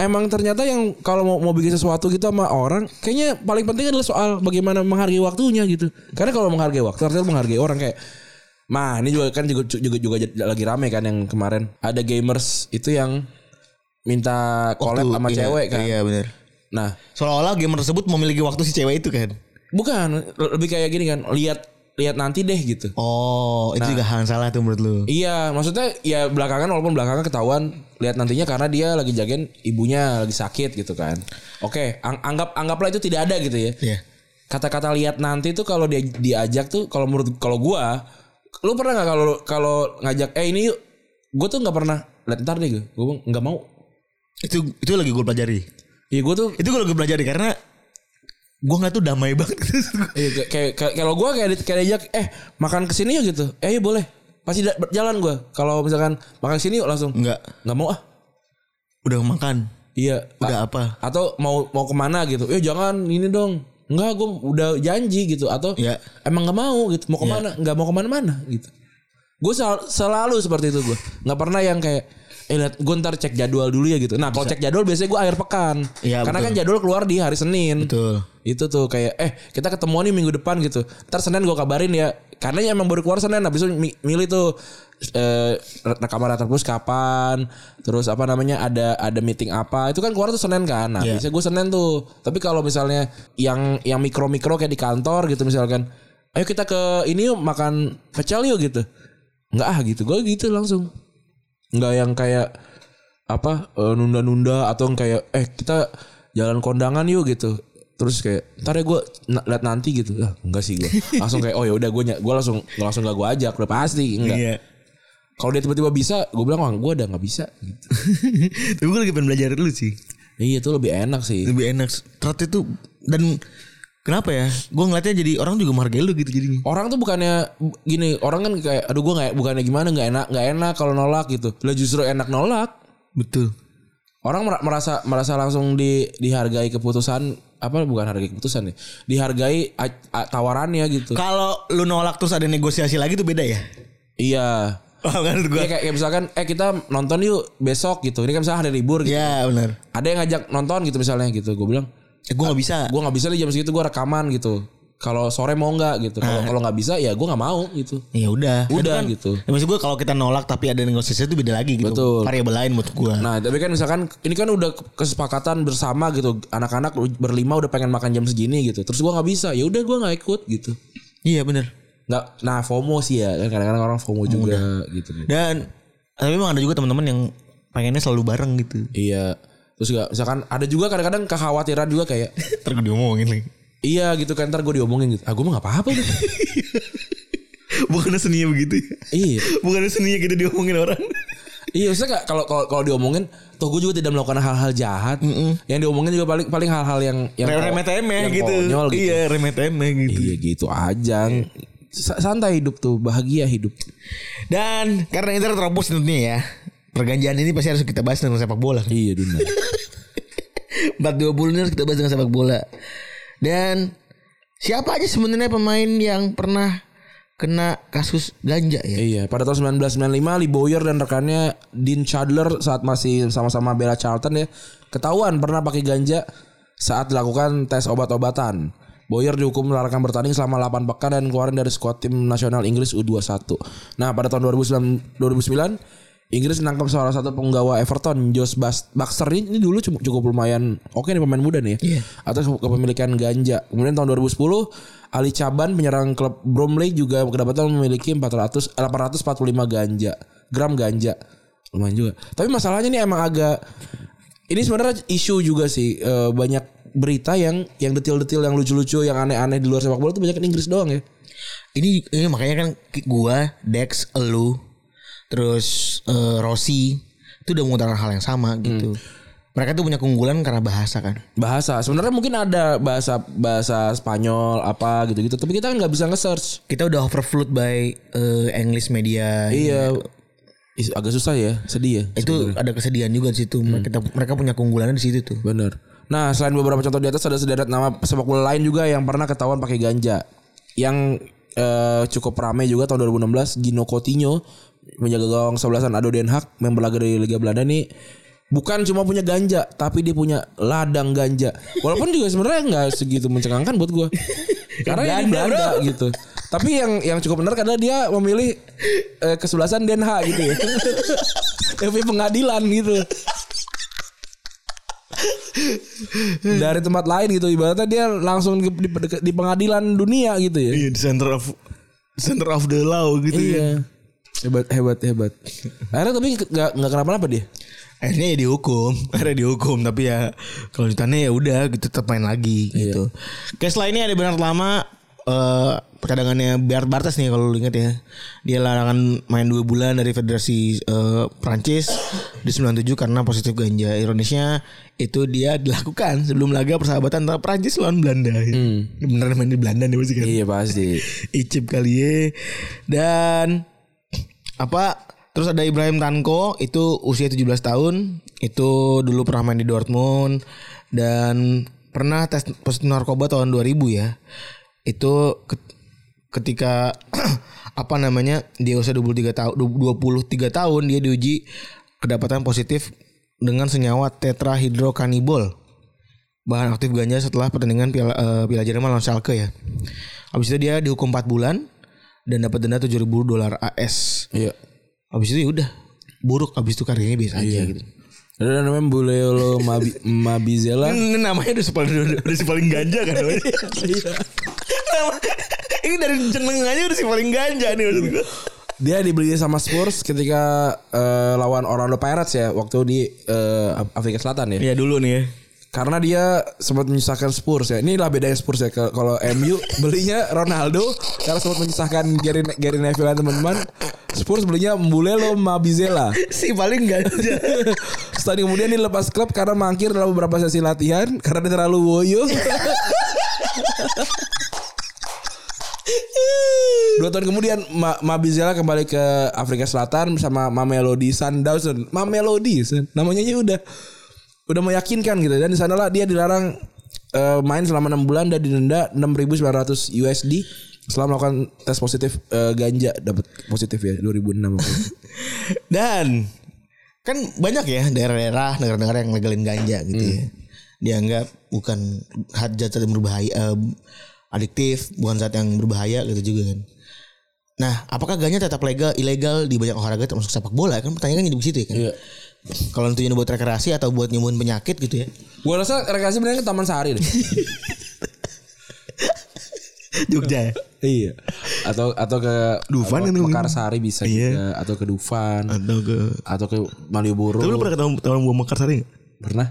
emang ternyata yang kalau mau mau bikin sesuatu gitu sama orang kayaknya paling penting adalah soal bagaimana menghargai waktunya gitu karena kalau menghargai waktu artinya menghargai orang kayak Mah ini juga kan juga juga juga lagi rame kan yang kemarin ada gamers itu yang minta collab Waktu, sama iya, cewek kan. Iya benar. Nah, Seolah-olah gamer tersebut memiliki waktu si cewek itu kan. bukan lebih kayak gini kan. Lihat lihat nanti deh gitu. Oh, itu juga hal yang salah tuh menurut lu. Iya, maksudnya ya belakangan walaupun belakangan ketahuan lihat nantinya karena dia lagi jagain ibunya lagi sakit gitu kan. Oke, ang- anggap anggaplah itu tidak ada gitu ya. Iya. Kata-kata lihat nanti tuh kalau dia diajak tuh kalau menurut kalau gua, lu pernah nggak kalau kalau ngajak eh ini yuk, gua tuh nggak pernah lihat ntar deh gue, nggak mau. Itu itu lagi gue pelajari. Iya gua tuh Itu gue lagi pelajari karena gue nggak tuh damai banget. Iya, kayak, kalau gue kayak, kayak diajak eh makan ke sini yuk gitu. Eh iya boleh. Pasti jalan gue. Kalau misalkan makan ke sini yuk langsung. Enggak. Nggak mau ah. Udah makan. Iya. Udah A- apa? Atau mau mau ke mana gitu. Eh jangan ini dong. Enggak gue udah janji gitu. Atau Iya. emang nggak mau gitu. Mau ke mana? Nggak mau ke mana-mana gitu. Gue sel- selalu seperti itu gue. Nggak pernah yang kayak eh lihat gue ntar cek jadwal dulu ya gitu. Nah kalau cek jadwal biasanya gue akhir pekan. Iya, Karena betul. kan jadwal keluar di hari Senin. Betul. Itu tuh kayak eh kita ketemuan nih minggu depan gitu. Ntar Senin gue kabarin ya. Karena ya emang baru keluar Senin habis itu mi- milih tuh eh rekaman terus kapan, terus apa namanya ada ada meeting apa. Itu kan keluar tuh Senin kan. Nah, biasanya gue Senin tuh. Tapi kalau misalnya yang yang mikro-mikro kayak di kantor gitu misalkan, ayo kita ke ini yuk makan pecel yuk gitu. Enggak ah gitu. Gue gitu langsung. Enggak yang kayak apa eh, nunda-nunda atau yang kayak eh kita jalan kondangan yuk gitu terus kayak ntar ya gue lihat nanti gitu ah, enggak sih gue langsung kayak oh ya udah gue gue langsung langsung gak gue ajak udah pasti enggak Iya. Kalau dia tiba-tiba bisa gue bilang wah gue udah nggak bisa gitu. Tapi gue lagi pengen belajar dulu sih. iya itu lebih enak sih Lebih enak. Ternyata itu dan kenapa ya? Gue ngeliatnya jadi orang juga menghargai lu gitu jadinya. orang tuh bukannya gini orang kan kayak aduh gue nggak bukannya gimana nggak enak nggak enak kalau nolak gitu lah justru enak nolak Betul. orang mer- merasa merasa langsung di dihargai keputusan apa bukan hargai keputusan ya dihargai a- a- tawarannya gitu Kalau lu nolak terus ada negosiasi lagi tuh beda ya? iya Oh kan gue. Iya kayak, kayak misalkan eh kita nonton yuk besok gitu. Ini kan misalnya hari libur gitu. Ya benar. Ada yang ngajak nonton gitu misalnya gitu. Gue bilang, Eh, gue gak bisa. gue nggak bisa nih jam segitu gue rekaman gitu. Kalau sore mau nggak gitu. Kalau kalau nggak bisa ya gue nggak mau gitu. Ya udah. Udah Itu gitu. Ya, maksud gue kalau kita nolak tapi ada negosiasi itu beda lagi gitu. Betul. Variabel lain menurut gue. Nah tapi kan misalkan ini kan udah kesepakatan bersama gitu. Anak-anak berlima udah pengen makan jam segini gitu. Terus gue nggak bisa. Ya udah gue nggak ikut gitu. Iya benar. Nggak. Nah FOMO sih ya. Kan Kadang-kadang orang FOMO juga gitu. Dan tapi memang ada juga teman-teman yang pengennya selalu bareng gitu. Iya. Terus juga misalkan ada juga kadang-kadang kekhawatiran juga kayak Ntar gue diomongin lagi. Iya gitu kan ntar gue diomongin gitu. Ah gue mah gak apa-apa gitu. Bukannya seninya begitu ya? iya. Bukannya seninya kita diomongin orang. Iya maksudnya gak, kalau kalau kalau diomongin Toh gue juga tidak melakukan hal-hal jahat Yang diomongin juga paling paling hal-hal yang yang ko- remeh temeh yang gitu. konyol gitu. Iya, remeh temeh gitu. Iya gitu aja Sa- Santai hidup tuh Bahagia hidup Dan karena ini terobos tentunya ya. Perganjian ini pasti harus kita bahas dengan sepak bola. Iya dunia 420 ini harus kita bahas dengan sepak bola. Dan siapa aja sebenarnya pemain yang pernah kena kasus ganja ya? Iya pada tahun 1995 Lee Bowyer dan rekannya Dean Chandler Saat masih sama-sama bela Charlton ya Ketahuan pernah pakai ganja Saat dilakukan tes obat-obatan Boyer dihukum melarangkan bertanding selama 8 pekan dan keluarin dari skuad tim nasional Inggris U21. Nah, pada tahun 2009, 2009 Inggris menangkap salah satu penggawa Everton, Josh Baxter ini, ini dulu cukup, cukup lumayan oke nih pemain muda nih ya. Atas kepemilikan ganja. Kemudian tahun 2010 Ali Caban penyerang klub Bromley juga kedapatan memiliki 400 eh, 845 ganja, gram ganja. Lumayan juga. Tapi masalahnya nih emang agak ini sebenarnya isu juga sih Eh, banyak berita yang yang detil-detil yang lucu-lucu yang aneh-aneh di luar sepak bola tuh banyak kan Inggris doang ya. Ini, ini makanya kan gua, Dex, elu, terus eh, Rossi itu udah mengutarakan hal yang sama gitu. Mereka tuh punya keunggulan karena bahasa kan. Bahasa sebenarnya mungkin ada bahasa bahasa Spanyol apa gitu-gitu tapi kita kan nggak bisa nge-search. Kita udah overflowed by eh, English media. Iya. Is- agak susah ya, sedih ya. Itu ada kesedihan juga di situ. Mereka mereka punya keunggulannya di situ tuh. Bener. Nah, selain beberapa contoh di atas ada sederet nama sepak bola lain juga yang pernah ketahuan pakai ganja. Yang eh, cukup ramai juga tahun 2016 Gino Coutinho menjaga gawang sebelasan Ado Den Haag member laga dari Liga Belanda nih bukan cuma punya ganja, tapi dia punya ladang ganja. Walaupun juga sebenarnya nggak segitu mencengangkan buat gue. Karena dia di Belanda gitu. Tapi yang yang cukup benar adalah dia memilih eh, kesebelasan Den Haag gitu ya. Pengadilan gitu. Dari tempat lain gitu ibaratnya dia langsung di, di, di pengadilan dunia gitu ya. Iya di center of center of the law gitu ya. Iya. Hebat hebat hebat. Akhirnya tapi nggak nggak kenapa-napa dia. Akhirnya ya dihukum, akhirnya dihukum tapi ya kalau ditanya ya udah gitu tetap main lagi gitu. Kayak setelah ini ada benar lama eh percadangannya Bart Bartes nih kalau lu ingat ya. Dia larangan main dua bulan dari Federasi eh, Prancis di 97 karena positif ganja. Ironisnya itu dia dilakukan sebelum laga persahabatan antara Prancis lawan Belanda. Beneran main di Belanda nih pasti kan. Iya pasti. Icip kali ya. Dan apa terus ada Ibrahim Tanko itu usia 17 tahun itu dulu pernah main di Dortmund dan pernah tes positif narkoba tahun 2000 ya itu ke- ketika apa namanya dia usia 23 tahun 23 tahun dia diuji kedapatan positif dengan senyawa tetrahydrokanibol bahan aktif ganja setelah pertandingan Piala, eh, Piala Jerman lawan Schalke ya. Habis itu dia dihukum 4 bulan dan dapat denda 7000 dolar AS. Iya. Habis itu ya udah buruk habis itu karirnya biasa aja gitu. Ada namanya Bulelo Mabi, Mabizela. Ini namanya udah paling udah si paling ganja kan namanya. Nama- Ini dari jeneng aja udah si paling ganja nih maksud gue. Dia dibeli sama Spurs ketika eh, lawan Orlando Pirates ya waktu di eh, Afrika Selatan ya. Iya dulu nih ya. Karena dia sempat menyusahkan Spurs ya. Inilah bedanya Spurs ya. Kalau MU belinya Ronaldo karena sempat menyusahkan Gary, Gary Neville dan teman-teman. Spurs belinya Mbulelo Mabizela. Si paling ganja. Setahun kemudian dia lepas klub karena mangkir dalam beberapa sesi latihan karena dia terlalu woyo. Dua tahun kemudian Ma Mabizela kembali ke Afrika Selatan bersama Mamelodi Sundowns. Mamelodi, Sun. namanya aja udah udah meyakinkan gitu dan di sanalah dia dilarang eh, main selama 6 bulan dan didenda 6.900 USD setelah melakukan tes positif eh, ganja dapat positif ya 2006 waktu itu. Dan kan banyak ya daerah-daerah negara-negara yang legalin ganja gitu ya. Dianggap bukan hal zat yang berbahaya eh, adiktif, bukan zat yang berbahaya gitu juga kan. Nah, apakah ganja tetap legal ilegal di banyak olahraga termasuk sepak bola? Kan pertanyaannya jadi begitu ya kan. Iya. Kalau tentunya buat rekreasi atau buat nyembuhin penyakit gitu ya. Gua rasa rekreasi benernya ke Taman Sari deh. Jogja ya. iya. Atau atau ke Dufan apa, kan Mekarsari bisa Iya. juga atau ke Dufan Atau ke atau ke Malioboro. Tapi lu pernah ketemu tahu buah Mekarsari gak? Pernah?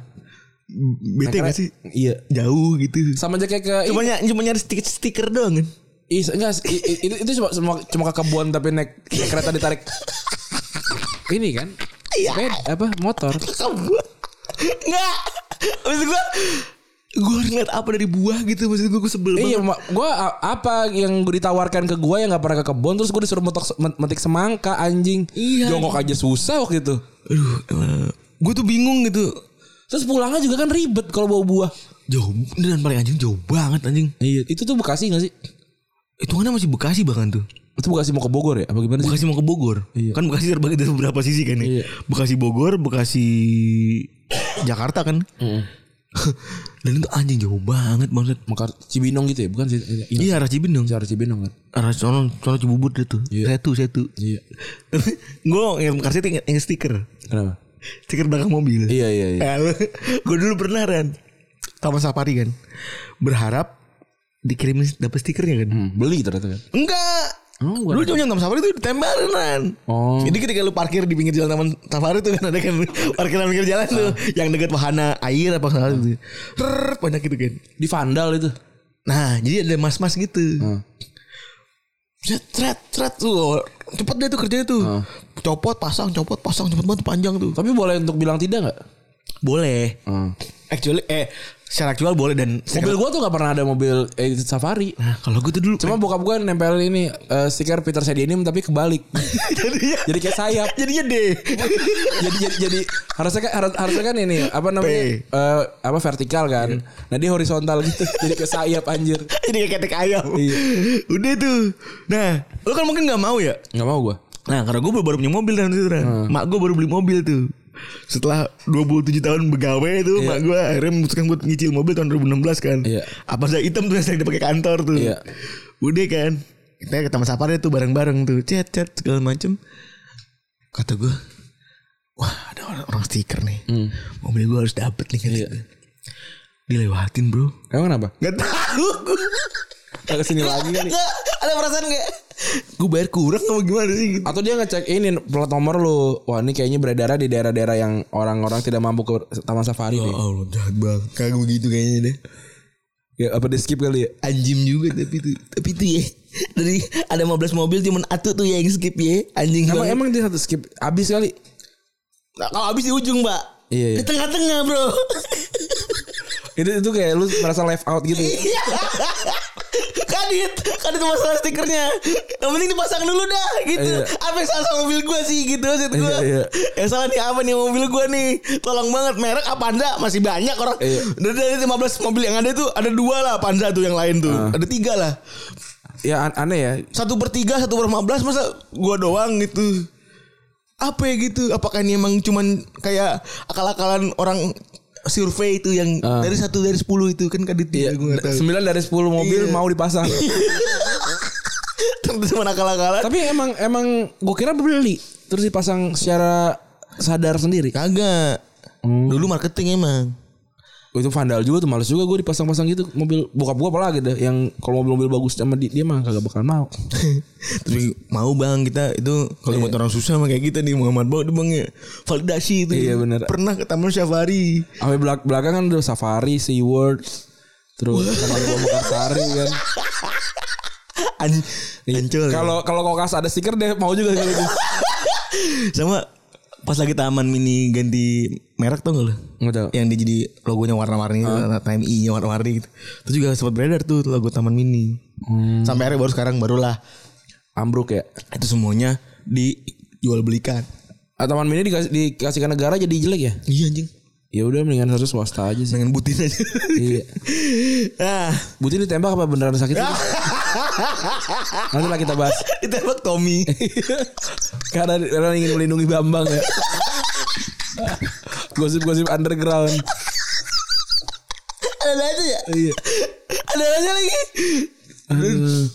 Bete gak sih? Iya. Jauh gitu. Sama aja kayak ke Cuma ny- cuma nyari stiker, stiker doang kan. Ih, enggak, itu itu cuma cuma, cuma ke kebun tapi naik, naik kereta ditarik. Ini kan? Sepeda, apa motor? Kamu Enggak Maksud gue Gue ngeliat apa dari buah gitu Maksud gue gue sebel Iya, banget a- apa yang gue ditawarkan ke gua yang nggak pernah ke kebun terus gue disuruh metok, metik semangka anjing. Iya. Jongkok aja susah waktu itu. Aduh Gue tuh bingung gitu Terus pulangnya juga kan ribet kalau bawa buah. Jauh Dan paling anjing jauh banget anjing Iya, itu tuh Bekasi gak sih? Hitungannya masih Bekasi bahkan tuh Itu Bekasi mau ke Bogor ya? Apa gimana sih? Bekasi mau ke Bogor Kan Bekasi terbagi dari beberapa sisi kan ya Iya. Bekasi Bogor Bekasi Jakarta kan Dan itu anjing jauh banget maksud Mekar Cibinong gitu ya? Bukan sih? Iya, Iya arah Cibinong Cara Cibinong kan? Arah sono Sono Cibubur tuh Iya. Setu Setu Iya. Gue yang Bekasi inget, inget stiker Kenapa? Stiker belakang mobil Iya iya iya. gue dulu pernah Ran Taman Safari kan Berharap Dikirimin dapet stikernya kan Hmm, beli ternyata kan. Enggak Oh, gua cuma Taman Safari tuh ditempelin Ran Oh. Jadi ketika lu parkir di pinggir jalan Taman Safari tuh kan ada kan Parkiran pinggir jalan tuh Yang dekat wahana air apa salah gitu Rrrr, Banyak gitu kan Di Vandal itu. Nah jadi ada mas-mas gitu Hmm. Cet, cet, cet tuh Cepet deh tuh kerjanya tuh Copot pasang copot pasang cepet banget panjang tuh Tapi boleh untuk bilang tidak nggak? Boleh Hmm. Actually eh Secara aktual boleh dan Mobil gua tuh gak pernah ada mobil edit safari. Nah kalau gue tuh dulu Cuma bokap gua nempelin ini eh, stiker Peter Sedianim tapi kebalik. jadinya jadi kayak sayap. jadinya D. jadi, jadi jadi harusnya kan harus, harusnya kan ini apa namanya? P. eh, apa vertikal kan. Nah, dia horizontal gitu. jadi kayak sayap anjir. Jadi kayak ketek ayam. Iya. Udah tuh. Nah, lu kan mungkin nggak mau ya. Nggak mau gua. Nah, karena gue baru, baru punya mobil dan itu kan. Mak gue baru beli mobil tuh. Setelah 27 tahun begawe itu mak gue akhirnya memutuskan buat nyicil mobil tahun 2016 kan. Iya. Apa saya hitam tuh yang sering dipakai kantor tuh. Iya. Udah kan. Kita ke Taman Safari tuh bareng-bareng tuh. Chat chat segala macem. Kata gue. Wah ada orang, orang stiker nih. Mobil gue harus dapet nih Iya. gue. Dilewatin bro. Emang kenapa? Gak tahu gue. Gak ke sini lagi. Nggak, ada perasaan kayak gue bayar kurang apa gimana sih gitu. Atau dia ngecek ini plat nomor lu. Wah ini kayaknya beredar di daerah-daerah yang orang-orang tidak mampu ke Taman Safari Ya nih. Allah jahat banget Kagak begitu kayaknya deh Ya, apa di skip kali ya? Anjim juga tapi itu Tapi itu ya Dari ada 15 mobil cuman atu tuh ya yang skip ya Anjing Emang, banget emang dia satu skip habis kali. nah, Kalau habis di ujung mbak Iya, iya. Di tengah-tengah bro Itu itu kayak lu merasa left out gitu. Kadit Kadit itu masalah stikernya Yang penting dipasang dulu dah gitu Iya. Apa yang salah sama mobil gue sih gitu maksud gue Iya, iya. Yang salah nih apa nih mobil gue nih Tolong banget merek Avanza masih banyak orang Iya. Dari, dari 15 mobil yang ada tuh Ada dua lah Avanza tuh yang lain tuh Ah. Ada tiga lah Ya an- aneh ya. satu per tiga satu per 15 masa gua doang gitu apa ya gitu apakah ini emang cuman kayak akal-akalan orang survei itu yang Ah. dari satu dari sepuluh itu kan kadit Iya, ya 9 dari 10 mobil Iya. mau dipasang. Ternyata cuma akal-akalan Tapi emang emang gue kira beli terus dipasang secara sadar sendiri. kagak dulu marketing emang itu vandal juga tuh males juga gue dipasang-pasang gitu mobil bokap gue apalagi deh yang kalau mobil-mobil bagus sama dia, dia mah kagak bakal mau. tapi mau bang kita itu kalau buat orang susah mah kayak kita nih Muhammad Bau bang ya validasi itu Iya, bener. pernah ke Taman Safari Sampai belak belakangan udah Safari, SeaWorld, terus sama gua Mekarsari kan. An Ancol ya. Kalau kalau kokas ada stiker deh mau juga kali itu. sama pas lagi taman mini ganti merek tuh nggak lo? Enggak tahu. Yang dia jadi logonya warna-warni, time I nya warna-warni gitu. Itu juga sempat beredar tuh logo taman mini. Sampai akhirnya baru sekarang barulah Ambruk ya. itu semuanya dijual belikan. Ah, Taman mini dikasih, dikasihkan negara jadi jelek ya? Iya anjing. Ya udah mendingan harus swasta aja sih. Pengen butin aja. iya. ah, Butin ditembak apa beneran sakit? Nanti lah kita bahas. ditembak Tommy. Karena, karena ingin melindungi Bambang ya. Gosip-gosip underground. Ada aja ya? Iya. Ada aja lagi. Aduh.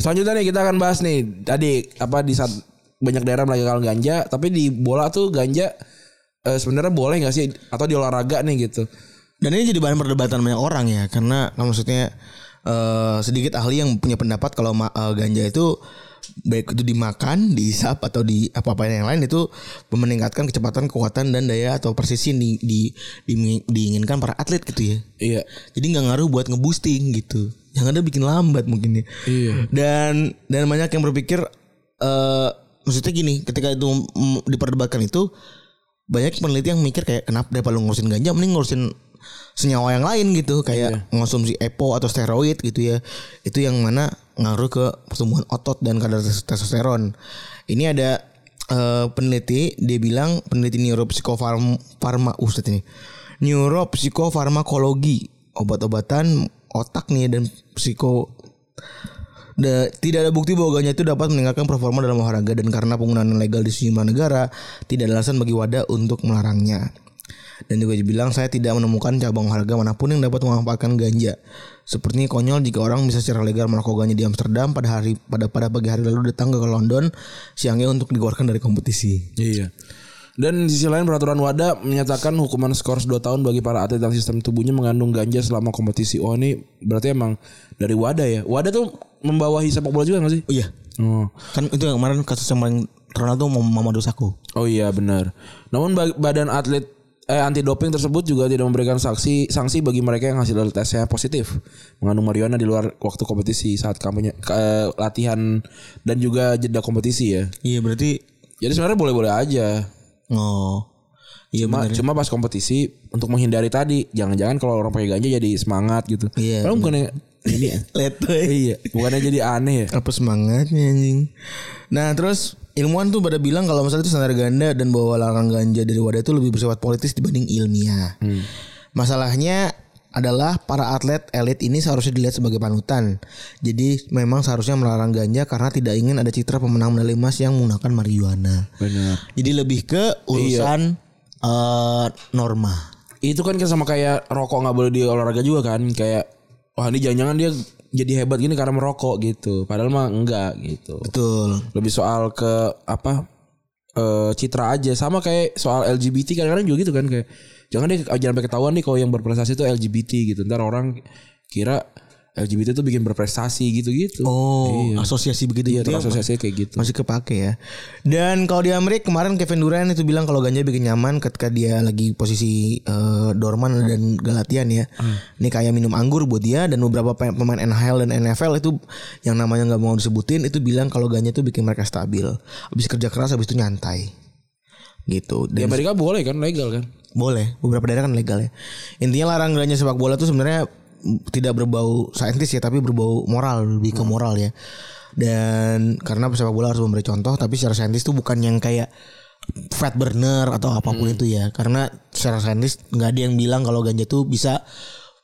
Selanjutnya nih kita akan bahas nih tadi apa di saat banyak daerah melegalkan ganja, tapi di bola tuh ganja eh, sebenarnya boleh nggak sih atau di olahraga nih gitu. Dan ini jadi bahan perdebatan banyak orang ya karena maksudnya eh, sedikit ahli yang punya pendapat kalau eh, ganja itu baik itu dimakan, dihisap atau di apa-apa yang lain itu meningkatkan kecepatan, kekuatan dan daya atau presisi yang di, di, di- diinginkan para atlet gitu ya. Iya. Jadi nggak ngaruh buat ngeboosting gitu. Yang ada bikin lambat mungkin ya. Iya. Dan dan banyak yang berpikir eh maksudnya gini, ketika itu diperdebatkan itu banyak peneliti yang mikir kayak kenapa daripada lu ngurusin ganja mending ngurusin senyawa yang lain gitu kayak konsumsi EPO atau steroid gitu ya. Itu yang mana ngaruh ke pertumbuhan otot dan kadar tes- testosteron. Ini ada eh, peneliti dia bilang peneliti neuropsikofarma farma ustadz ini neuropsikofarmakologi obat-obatan otak nih dan psiko Da- tidak ada bukti bahwa ganja itu dapat meningkatkan performa dalam olahraga dan karena penggunaan legal di sejumlah negara tidak ada alasan bagi wadah untuk melarangnya. Dan juga dibilang saya tidak menemukan cabang olahraga mana pun yang dapat memanfaatkan ganja. Sepertinya konyol jika orang bisa secara legal merokok ganja di Amsterdam pada hari pada pada pagi hari lalu datang ke London siangnya untuk dikeluarkan dari kompetisi. Iya. Dan di sisi lain peraturan WADA menyatakan hukuman skor 2 tahun bagi para atlet yang sistem tubuhnya mengandung ganja selama kompetisi. Oh ini berarti emang dari WADA ya. WADA tuh membawahi sepak bola juga gak sih? Oh iya, Oh. kan itu yang kemarin kasus yang paling Ronaldo mau Mamadou Sakho. Oh iya benar. Namun ba- badan atlet eh anti doping tersebut juga tidak memberikan saksi sanksi bagi mereka yang hasil tesnya positif mengandung marijuana di luar waktu kompetisi saat kampanye ke- eh, latihan dan juga jeda kompetisi ya. Iya berarti Jadi sebenarnya boleh-boleh aja. oh iya Cuma, cuma pas kompetisi untuk menghindari tadi jangan-jangan kalau orang pakai ganja jadi semangat gitu. Iya, Kalau bukannya ini ya. Letoy. iya, bukannya jadi aneh ya. apa semangatnya anjing. Nah terus ilmuwan tuh pada bilang kalau misalnya itu standar ganda dan bahwa larangan ganja dari wadah itu lebih bersifat politis dibanding ilmiah. Masalahnya adalah para atlet elit ini seharusnya dilihat sebagai panutan. Jadi memang seharusnya melarang ganja karena tidak ingin ada citra pemenang medali emas yang menggunakan marijuana. Benar. Jadi lebih ke urusan eh norma. Itu kan kan sama kayak rokok nggak boleh di olahraga juga kan kayak wah ini jangan-jangan dia jadi hebat gini karena merokok gitu. Padahal mah enggak gitu. Betul. Lebih soal ke apa eh citra aja sama kayak soal LGBT kadang-kadang juga gitu kan kayak jangan deh jangan sampai ketahuan nih kalau yang berprestasi itu LGBT gitu. Ntar orang kira LGBT itu bikin berprestasi gitu-gitu. Oh, Iya. asosiasi begitu Iya, gitu ya, terasosiasi kayak gitu. masih kepake ya. Dan kalau di Amerika kemarin Kevin Durant itu bilang kalau ganja bikin nyaman ketika dia lagi posisi eh, Dorman dan Galatian ya. Ini kayak minum anggur buat dia dan beberapa pe- pemain NHL dan NFL itu yang namanya nggak mau disebutin itu bilang kalau ganja itu bikin mereka stabil. Habis kerja keras habis itu nyantai. Gitu. Di Dan Amerika boleh kan legal kan? boleh, beberapa daerah kan legal ya. Intinya larang ganja sepak bola itu sebenarnya tidak berbau saintis ya, tapi berbau moral, lebih ke moral ya. Dan karena sepak bola harus memberi contoh, tapi secara saintis itu bukan yang kayak fat burner atau apa pun itu ya. Karena secara saintis nggak ada yang bilang kalau ganja itu bisa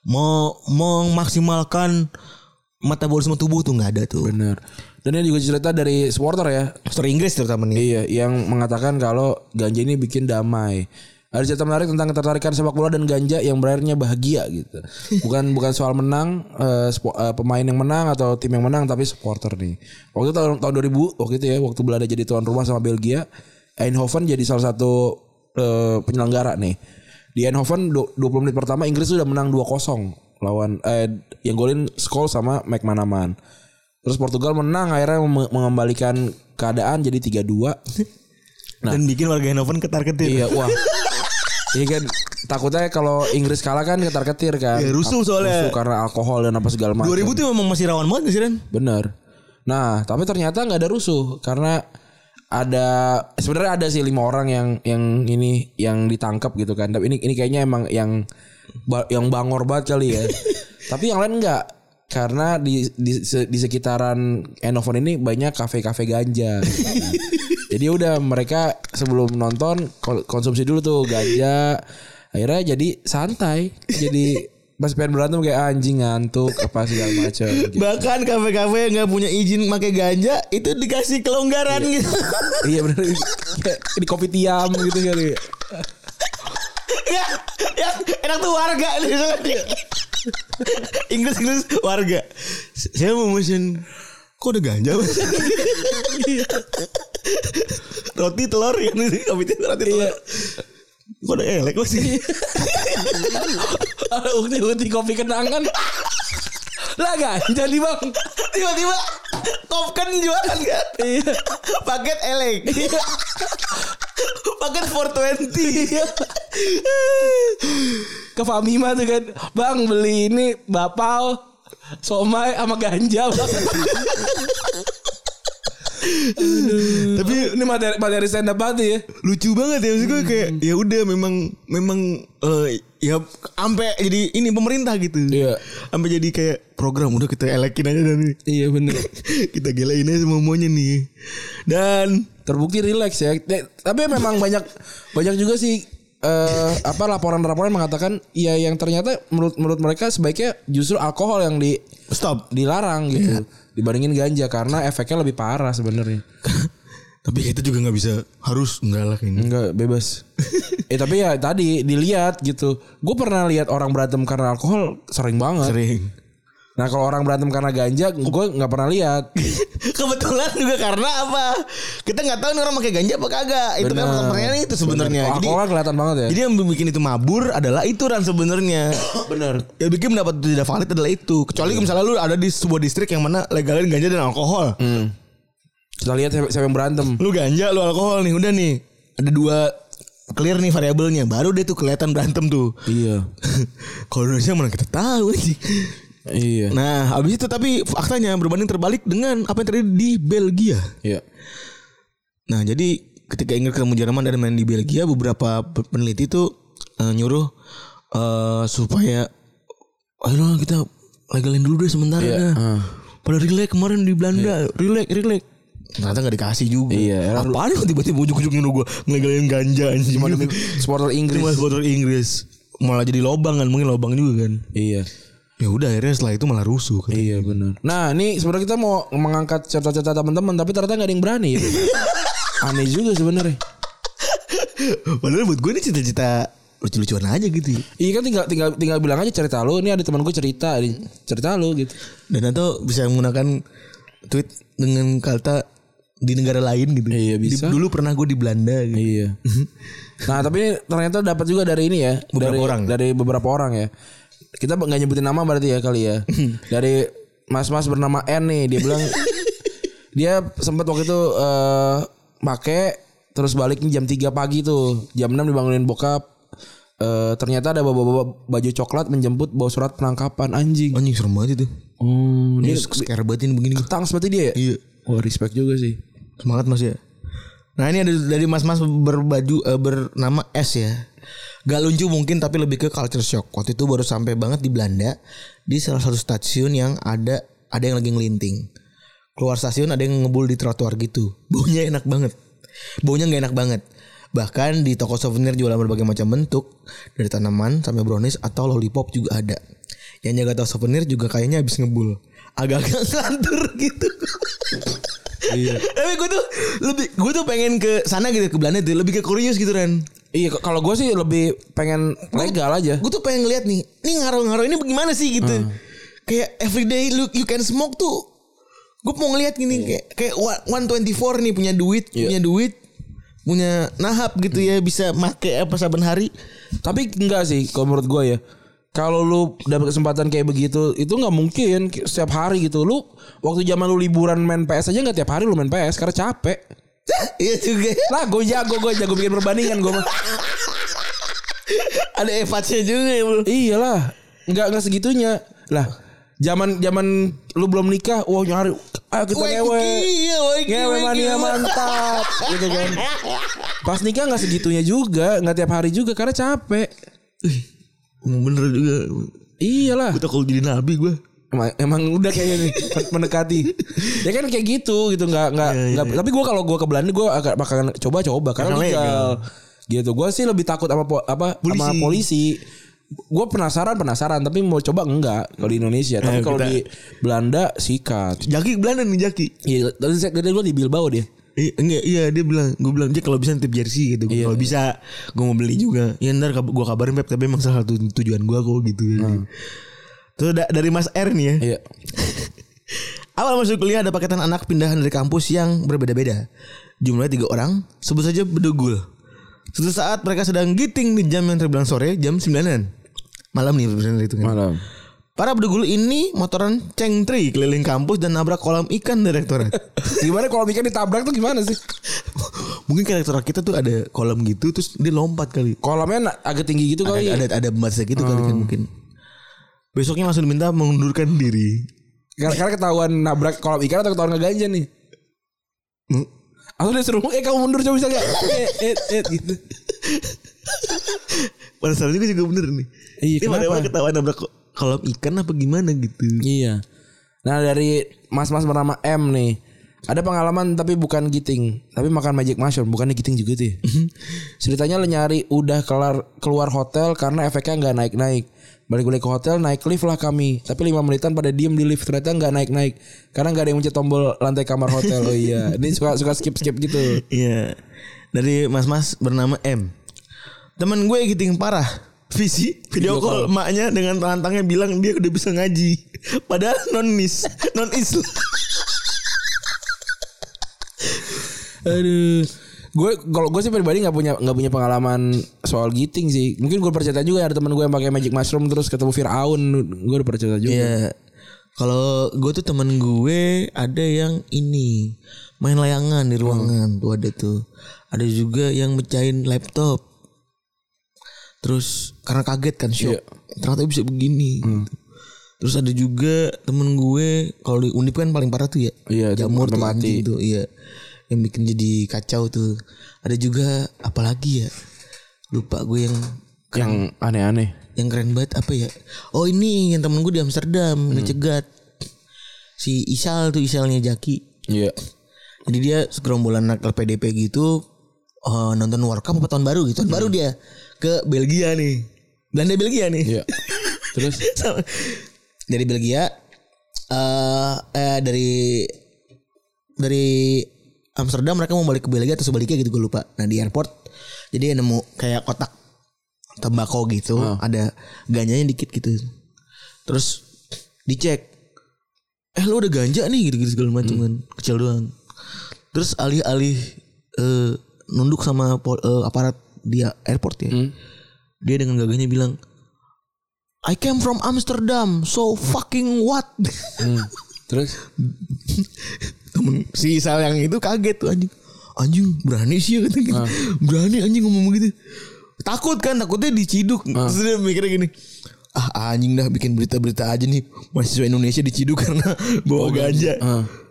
mau memaksimalkan metabolisme tubuh tuh nggak ada tuh. Bener. Dan ini juga cerita dari supporter ya. Story Inggris terutama nih. Iya, yang mengatakan kalau ganja ini bikin damai. Ada cerita menarik tentang ketertarikan sepak bola dan ganja yang berakhirnya bahagia gitu. Bukan bukan soal menang spo- eh, pemain yang menang atau tim yang menang tapi supporter nih. Waktu itu tahun tahun 2000 waktu itu ya waktu Belanda jadi tuan rumah sama Belgia, Eindhoven jadi salah satu eh, penyelenggara nih. Di Eindhoven du- 20 menit pertama Inggris sudah menang 2-0 lawan eh yang golin Scholes sama McManaman. Terus Portugal menang akhirnya mengembalikan keadaan jadi 3-2. Dan bikin warga Hannover ketar-ketir. Iya, wah. Iya kan takutnya kalau Inggris kalah kan ketar-ketir kan. Ya, rusuh soalnya. Rusuh karena alkohol dan apa segala macam. 2000 tuh memang masih rawan banget sih Ren? Bener. Nah, tapi ternyata nggak ada rusuh karena ada sebenarnya ada sih lima orang yang yang ini yang ditangkap gitu kan. Tapi ini ini kayaknya emang yang yang bangor banget kali ya. tapi yang lain enggak karena di di, di sekitaran Eindhoven ini banyak kafe-kafe ganja. Jadi udah mereka sebelum nonton konsumsi dulu tuh ganja. Akhirnya jadi santai. Jadi pas pengen berantem kayak anjing ngantuk apa segala macam. gitu. Bahkan kafe-kafe yang nggak punya izin pakai ganja itu dikasih kelonggaran gitu. iya Kayak di kopi tiam gitu kali. ya, yang enak tuh warga nih. Inggris Inggris warga. Saya mau mesin kok ada ganja roti telur ya nih kopi roti telur. Kok ada elek mas? Ada ukti-ukti kopi kenangan. Lah jadi bang. Tiba-tiba kop kan jualan kan? Iya. Paket elek. Paket 420. Ke Famima tuh kan. Bang beli ini bapau. Somai sama ganja bang. Tapi ini materi, materi stand up banget ya. lucu banget ya maksud gue kayak ya udah memang memang eh, ya sampai jadi ini pemerintah gitu Iya. sampai jadi kayak program udah kita elekin aja dan Iya bener. kita gelain aja semua semuanya nih dan Terbukti relax ya. Tapi memang banyak banyak juga sih eh apa laporan-laporan mengatakan ya yang ternyata menurut menurut mereka sebaiknya justru alkohol yang di stop dilarang gitu dibandingin ganja karena efeknya lebih parah sebenarnya. tapi kita juga nggak bisa harus enggak lah ini Enggak bebas. eh tapi ya tadi dilihat gitu. Gue pernah lihat orang berantem karena alkohol sering banget. sering Nah kalau orang berantem karena ganja, gue nggak pernah lihat. kebetulan juga karena apa kita nggak tahu nih orang pakai ganja apa kagak itu kan Bener. pertanyaannya itu sebenarnya jadi kan kelihatan banget ya. jadi yang bikin itu mabur adalah itu kan sebenarnya bener. Ya bikin pendapat itu tidak valid adalah itu. Kecuali misalnya lu ada di sebuah distrik yang mana legalin ganja dan alkohol. Hmm. Kita lihat siapa, siapa yang berantem. Lu ganja, lu alkohol nih, udah nih. Ada dua clear nih variabelnya. Baru deh tuh kelihatan berantem tuh. Iya. Kalau Indonesia mana kita tahu sih. Iya. Nah, habis itu tapi faktanya berbanding terbalik dengan apa yang terjadi di Belgia. Iya. Nah, jadi ketika Inggris ketemu Jerman dan main di Belgia, beberapa peneliti tuh eh, nyuruh eh, supaya ayo kita legalin dulu deh sementara Iya, dah. ah. Pada relax kemarin di Belanda, relax, relax. Ternyata gak dikasih juga. Iya, era- Apaan tiba-tiba ujuk-ujuk nyuruh gue ngelegalin ganja. Cuma supporter Inggris. Cuma supporter Inggris. Malah jadi lobang kan, mungkin lobang juga kan. Iya. Ya udah akhirnya setelah itu malah rusuh kan. Iya benar. Nah ini sebenarnya kita mau mengangkat cerita-cerita teman-teman tapi ternyata nggak ada yang berani. Ya. Aneh juga sebenarnya. Padahal buat gue ini cita-cita lucu-lucuan aja gitu. ya. Iya kan tinggal tinggal tinggal bilang aja cerita lu. Ini ada teman gue cerita, cerita lu gitu. Dan atau bisa menggunakan tweet dengan kata di negara lain gitu. Iya, Di- bisa. dulu pernah gue di Belanda gitu. Iya. nah tapi ini ternyata dapat juga dari ini ya, Beberapa dari orang. dari beberapa orang ya. Kita nggak nyebutin nama berarti ya kali ya. dari mas-mas bernama N nih, dia bilang dia sempat waktu itu eh make terus baliknya jam 3 pagi tuh. Jam 6 dibangunin bokap. Eh ternyata ada bawa-bawa baju coklat menjemput bawa surat penangkapan anjing. Anjing serem banget itu. Oh, Ini dia scare banget ini begini. ketang seperti dia ya? Iya. Wah, respect juga sih. Semangat mas ya. Nah ini ada dari mas-mas berbaju eh, bernama S ya. Gak lucu mungkin tapi lebih ke culture shock. Waktu itu baru sampai banget di Belanda di salah satu stasiun yang ada ada yang lagi ngelinting. Keluar stasiun ada yang ngebul di trotoar gitu. Baunya enak banget. Baunya nggak enak banget. Bahkan di toko souvenir jualan berbagai macam bentuk dari tanaman sampai brownies atau lollipop juga ada. Yang jaga toko souvenir juga kayaknya habis ngebul. Agak-agak ngelantur gitu. Iya. Tapi gue tuh lebih gue tuh pengen ke sana gitu ke Belanda tuh lebih ke kurius gitu kan. Iya, kalau gue sih lebih pengen legal aja. Gue tuh pengen ngeliat nih, nih ngaruh-ngaruh ini bagaimana sih gitu. Kayak everyday look you can smoke tuh. Gue mau ngeliat gini kayak kayak one- 124 nih punya duit, Iya. punya duit, punya nahap gitu ya bisa make apa saben hari. Tapi enggak sih kalau menurut gue ya. Kalau lu dapat kesempatan kayak begitu, itu nggak mungkin ki- setiap hari gitu. Lu waktu zaman lu liburan main PS aja nggak tiap hari lu main PS karena capek. Iya juga. Lah gue jago gue jago bikin perbandingan gue mah. Ada evatsnya juga ya bro. Iyalah, nggak nggak segitunya. Lah, zaman zaman lu belum nikah, wah nyari, ayo kita ngewe. Iya, weki, Ngewe mania weki. mantap gitu kan. Pas nikah nggak segitunya juga, nggak tiap hari juga karena capek. Bener juga. Iyalah. Gue takut jadi nabi gue. Emang, emang udah kayaknya nih men- mendekati. Ya kan kayak gitu gitu nggak nggak nggak. Tapi gue kalau gue ke Belanda gue agak bakalan coba-coba karena Karena legal. Gitu. Gue sih lebih takut sama po- apa sama Polisi. polisi. Gue penasaran penasaran tapi mau coba enggak kalau di Indonesia. Tapi Eh, kalau kita- di Belanda sikat. Jaki Belanda nih Jaki. Iya, tadi saya dari gue di Bilbao dia. Iya, enggak, iya dia bilang, gue bilang dia kalau bisa nitip jersey gitu. Iya. Kalau bisa gue mau beli juga. Ya ntar gue kabarin Pep, tapi emang salah satu tujuan gue kok gitu. Terus da- dari Mas R nih ya. Iya. Awal masuk kuliah ada paketan anak pindahan dari kampus yang berbeda-beda. Jumlahnya tiga orang, sebut saja bedugul. Suatu saat mereka sedang giting di jam yang terbilang sore, jam 9 Malam nih bener itu kan. Malam. Para bedugul ini motoran cengtri keliling kampus dan nabrak kolam ikan direktorat. Gimana kalau ikan ditabrak tuh gimana sih? Mungkin direktorat kita tuh ada kolam gitu terus dia lompat kali. Kolamnya agak tinggi gitu kali. ada ada ada batasnya gitu kali kan mungkin. Besoknya langsung diminta mengundurkan diri. Karena, ketahuan nabrak kolam ikan atau ketahuan ngeganja nih. Hmm? Atau dia suruh, eh kamu mundur coba bisa gak? Eh, eh, eh, gitu. Pada saat itu juga bener nih. Iya, Ini kenapa? mana ketahuan nabrak ko- kolam ikan apa gimana gitu. Iya. Nah dari mas-mas bernama M nih. Ada pengalaman tapi bukan giting. Tapi makan magic mushroom. Bukannya giting juga tuh ya. Ceritanya lo nyari udah kelar, keluar hotel karena efeknya nggak naik-naik. Balik-balik ke hotel naik lift lah kami. Tapi lima menitan pada diem di lift. Ternyata nggak naik-naik. Karena nggak ada yang mencet tombol lantai kamar hotel. Oh iya. Ini suka suka skip-skip gitu. Iya. Dari mas-mas bernama M. Temen gue giting parah. Visi video, Video call call. emaknya dengan tantangnya bilang dia udah bisa ngaji. Padahal non nis, non Islam. Aduh. Gue kalau gue sih pribadi nggak punya nggak punya pengalaman soal giting sih. Mungkin gue percaya juga ada teman gue yang pakai magic mushroom terus ketemu Firaun. Gue udah percaya juga. Iya. Kalau gue tuh temen gue ada yang ini main layangan di ruangan tuh ada tuh. Ada juga yang mecahin laptop. Terus karena kaget kan shock. Iya. Ternyata bisa begini. gitu. Terus ada juga temen gue kalau di Undip kan paling parah tuh ya. Iya, itu jamur tuh mati. tuh, iya. Yang bikin jadi kacau tuh. Ada juga apalagi ya? Lupa gue yang Yang aneh-aneh. yang keren banget apa ya? Oh ini yang temen gue di Amsterdam ngecegat si Isal tuh Isalnya Jaki. Iya. Jadi dia segerombolan anak LPDP gitu eh, nonton World Cup apa tahun baru gitu. Tahun baru dia ke Belgia nih. Belanda Belgia nih. Iya. Terus dari Belgia eh eh, dari dari Amsterdam mereka mau balik ke Belgia atau sebaliknya gitu gue lupa. Nah di airport Jadi dia nemu kayak kotak tembakau gitu, ada ganjanya dikit gitu. Terus dicek. Eh lu udah ganja nih gitu-gitu segala macam kan. Kecil doang. Terus alih-alih eh, nunduk sama eh, aparat di airport ya. Dia dengan gagahnya bilang, I came from Amsterdam, so fucking what? Hmm. Terus Temen si Sal yang itu kaget tuh anjing. Anjing berani sih ya kata gitu. Berani anjing ngomong gitu. Takut kan, takutnya diciduk. Terus dia mikirnya gini. Ah anjing dah bikin berita-berita aja nih mahasiswa Indonesia diciduk karena bawa ganja.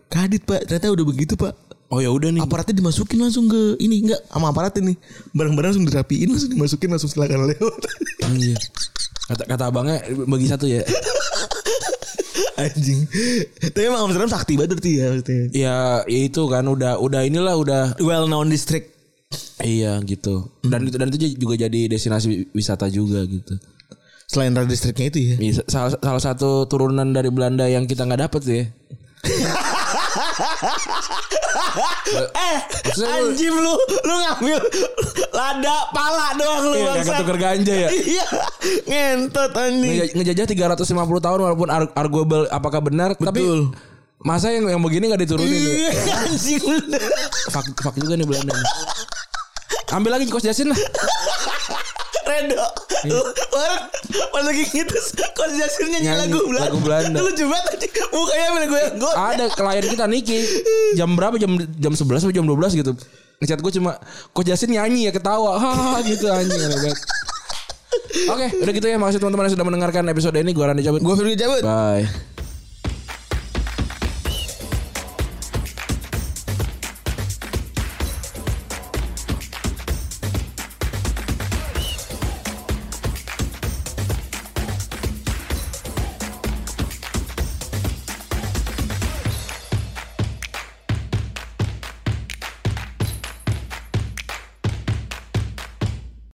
Kadit pak, ternyata udah begitu pak. oh ya udah nih. Aparatnya dimasukin langsung ke ini enggak sama aparatnya nih. Barang-barang langsung dirapiin langsung dimasukin langsung silakan lewat. Iya. Kata kata abangnya bagi satu ya. anjing. Tapi emang Amsterdam sakti banget berarti ya maksudnya. Ya, ya itu kan udah udah inilah udah Well known district. iya gitu. Dan itu dan itu juga jadi destinasi wisata juga gitu. Selain radio districtnya itu ya. Iya, salah, salah satu turunan dari Belanda yang kita nggak dapet ya. Eh, Maksudnya lu- anjing lu, ngambil lada pala doang lu Iya, bangsa. tuker ganja ya. Iya, ngentot anjing. Ngeja- ngejajah 350 tahun walaupun ar- arguable apakah benar tapi Betul. masa yang yang begini nggak diturunin ya? Iya, anjing bener. Fuck, fuck juga nih Belanda. Ambil lagi kos jasin lah. Redo. Iya. Lu orang pas lagi gitu Jasir nyanyi lagu Belanda. lagu Belanda. Lu coba tadi mukanya bener gue gue. Ada klien kita Niki jam berapa jam jam 11 atau jam 12 gitu. Ngechat gue cuma kos jasin nyanyi ya ketawa. Hahaha gitu anjing. Oke, udah gitu ya. Makasih teman-teman yang sudah mendengarkan episode ini. Gue Randy cabut. Gue Firly cabut. Bye.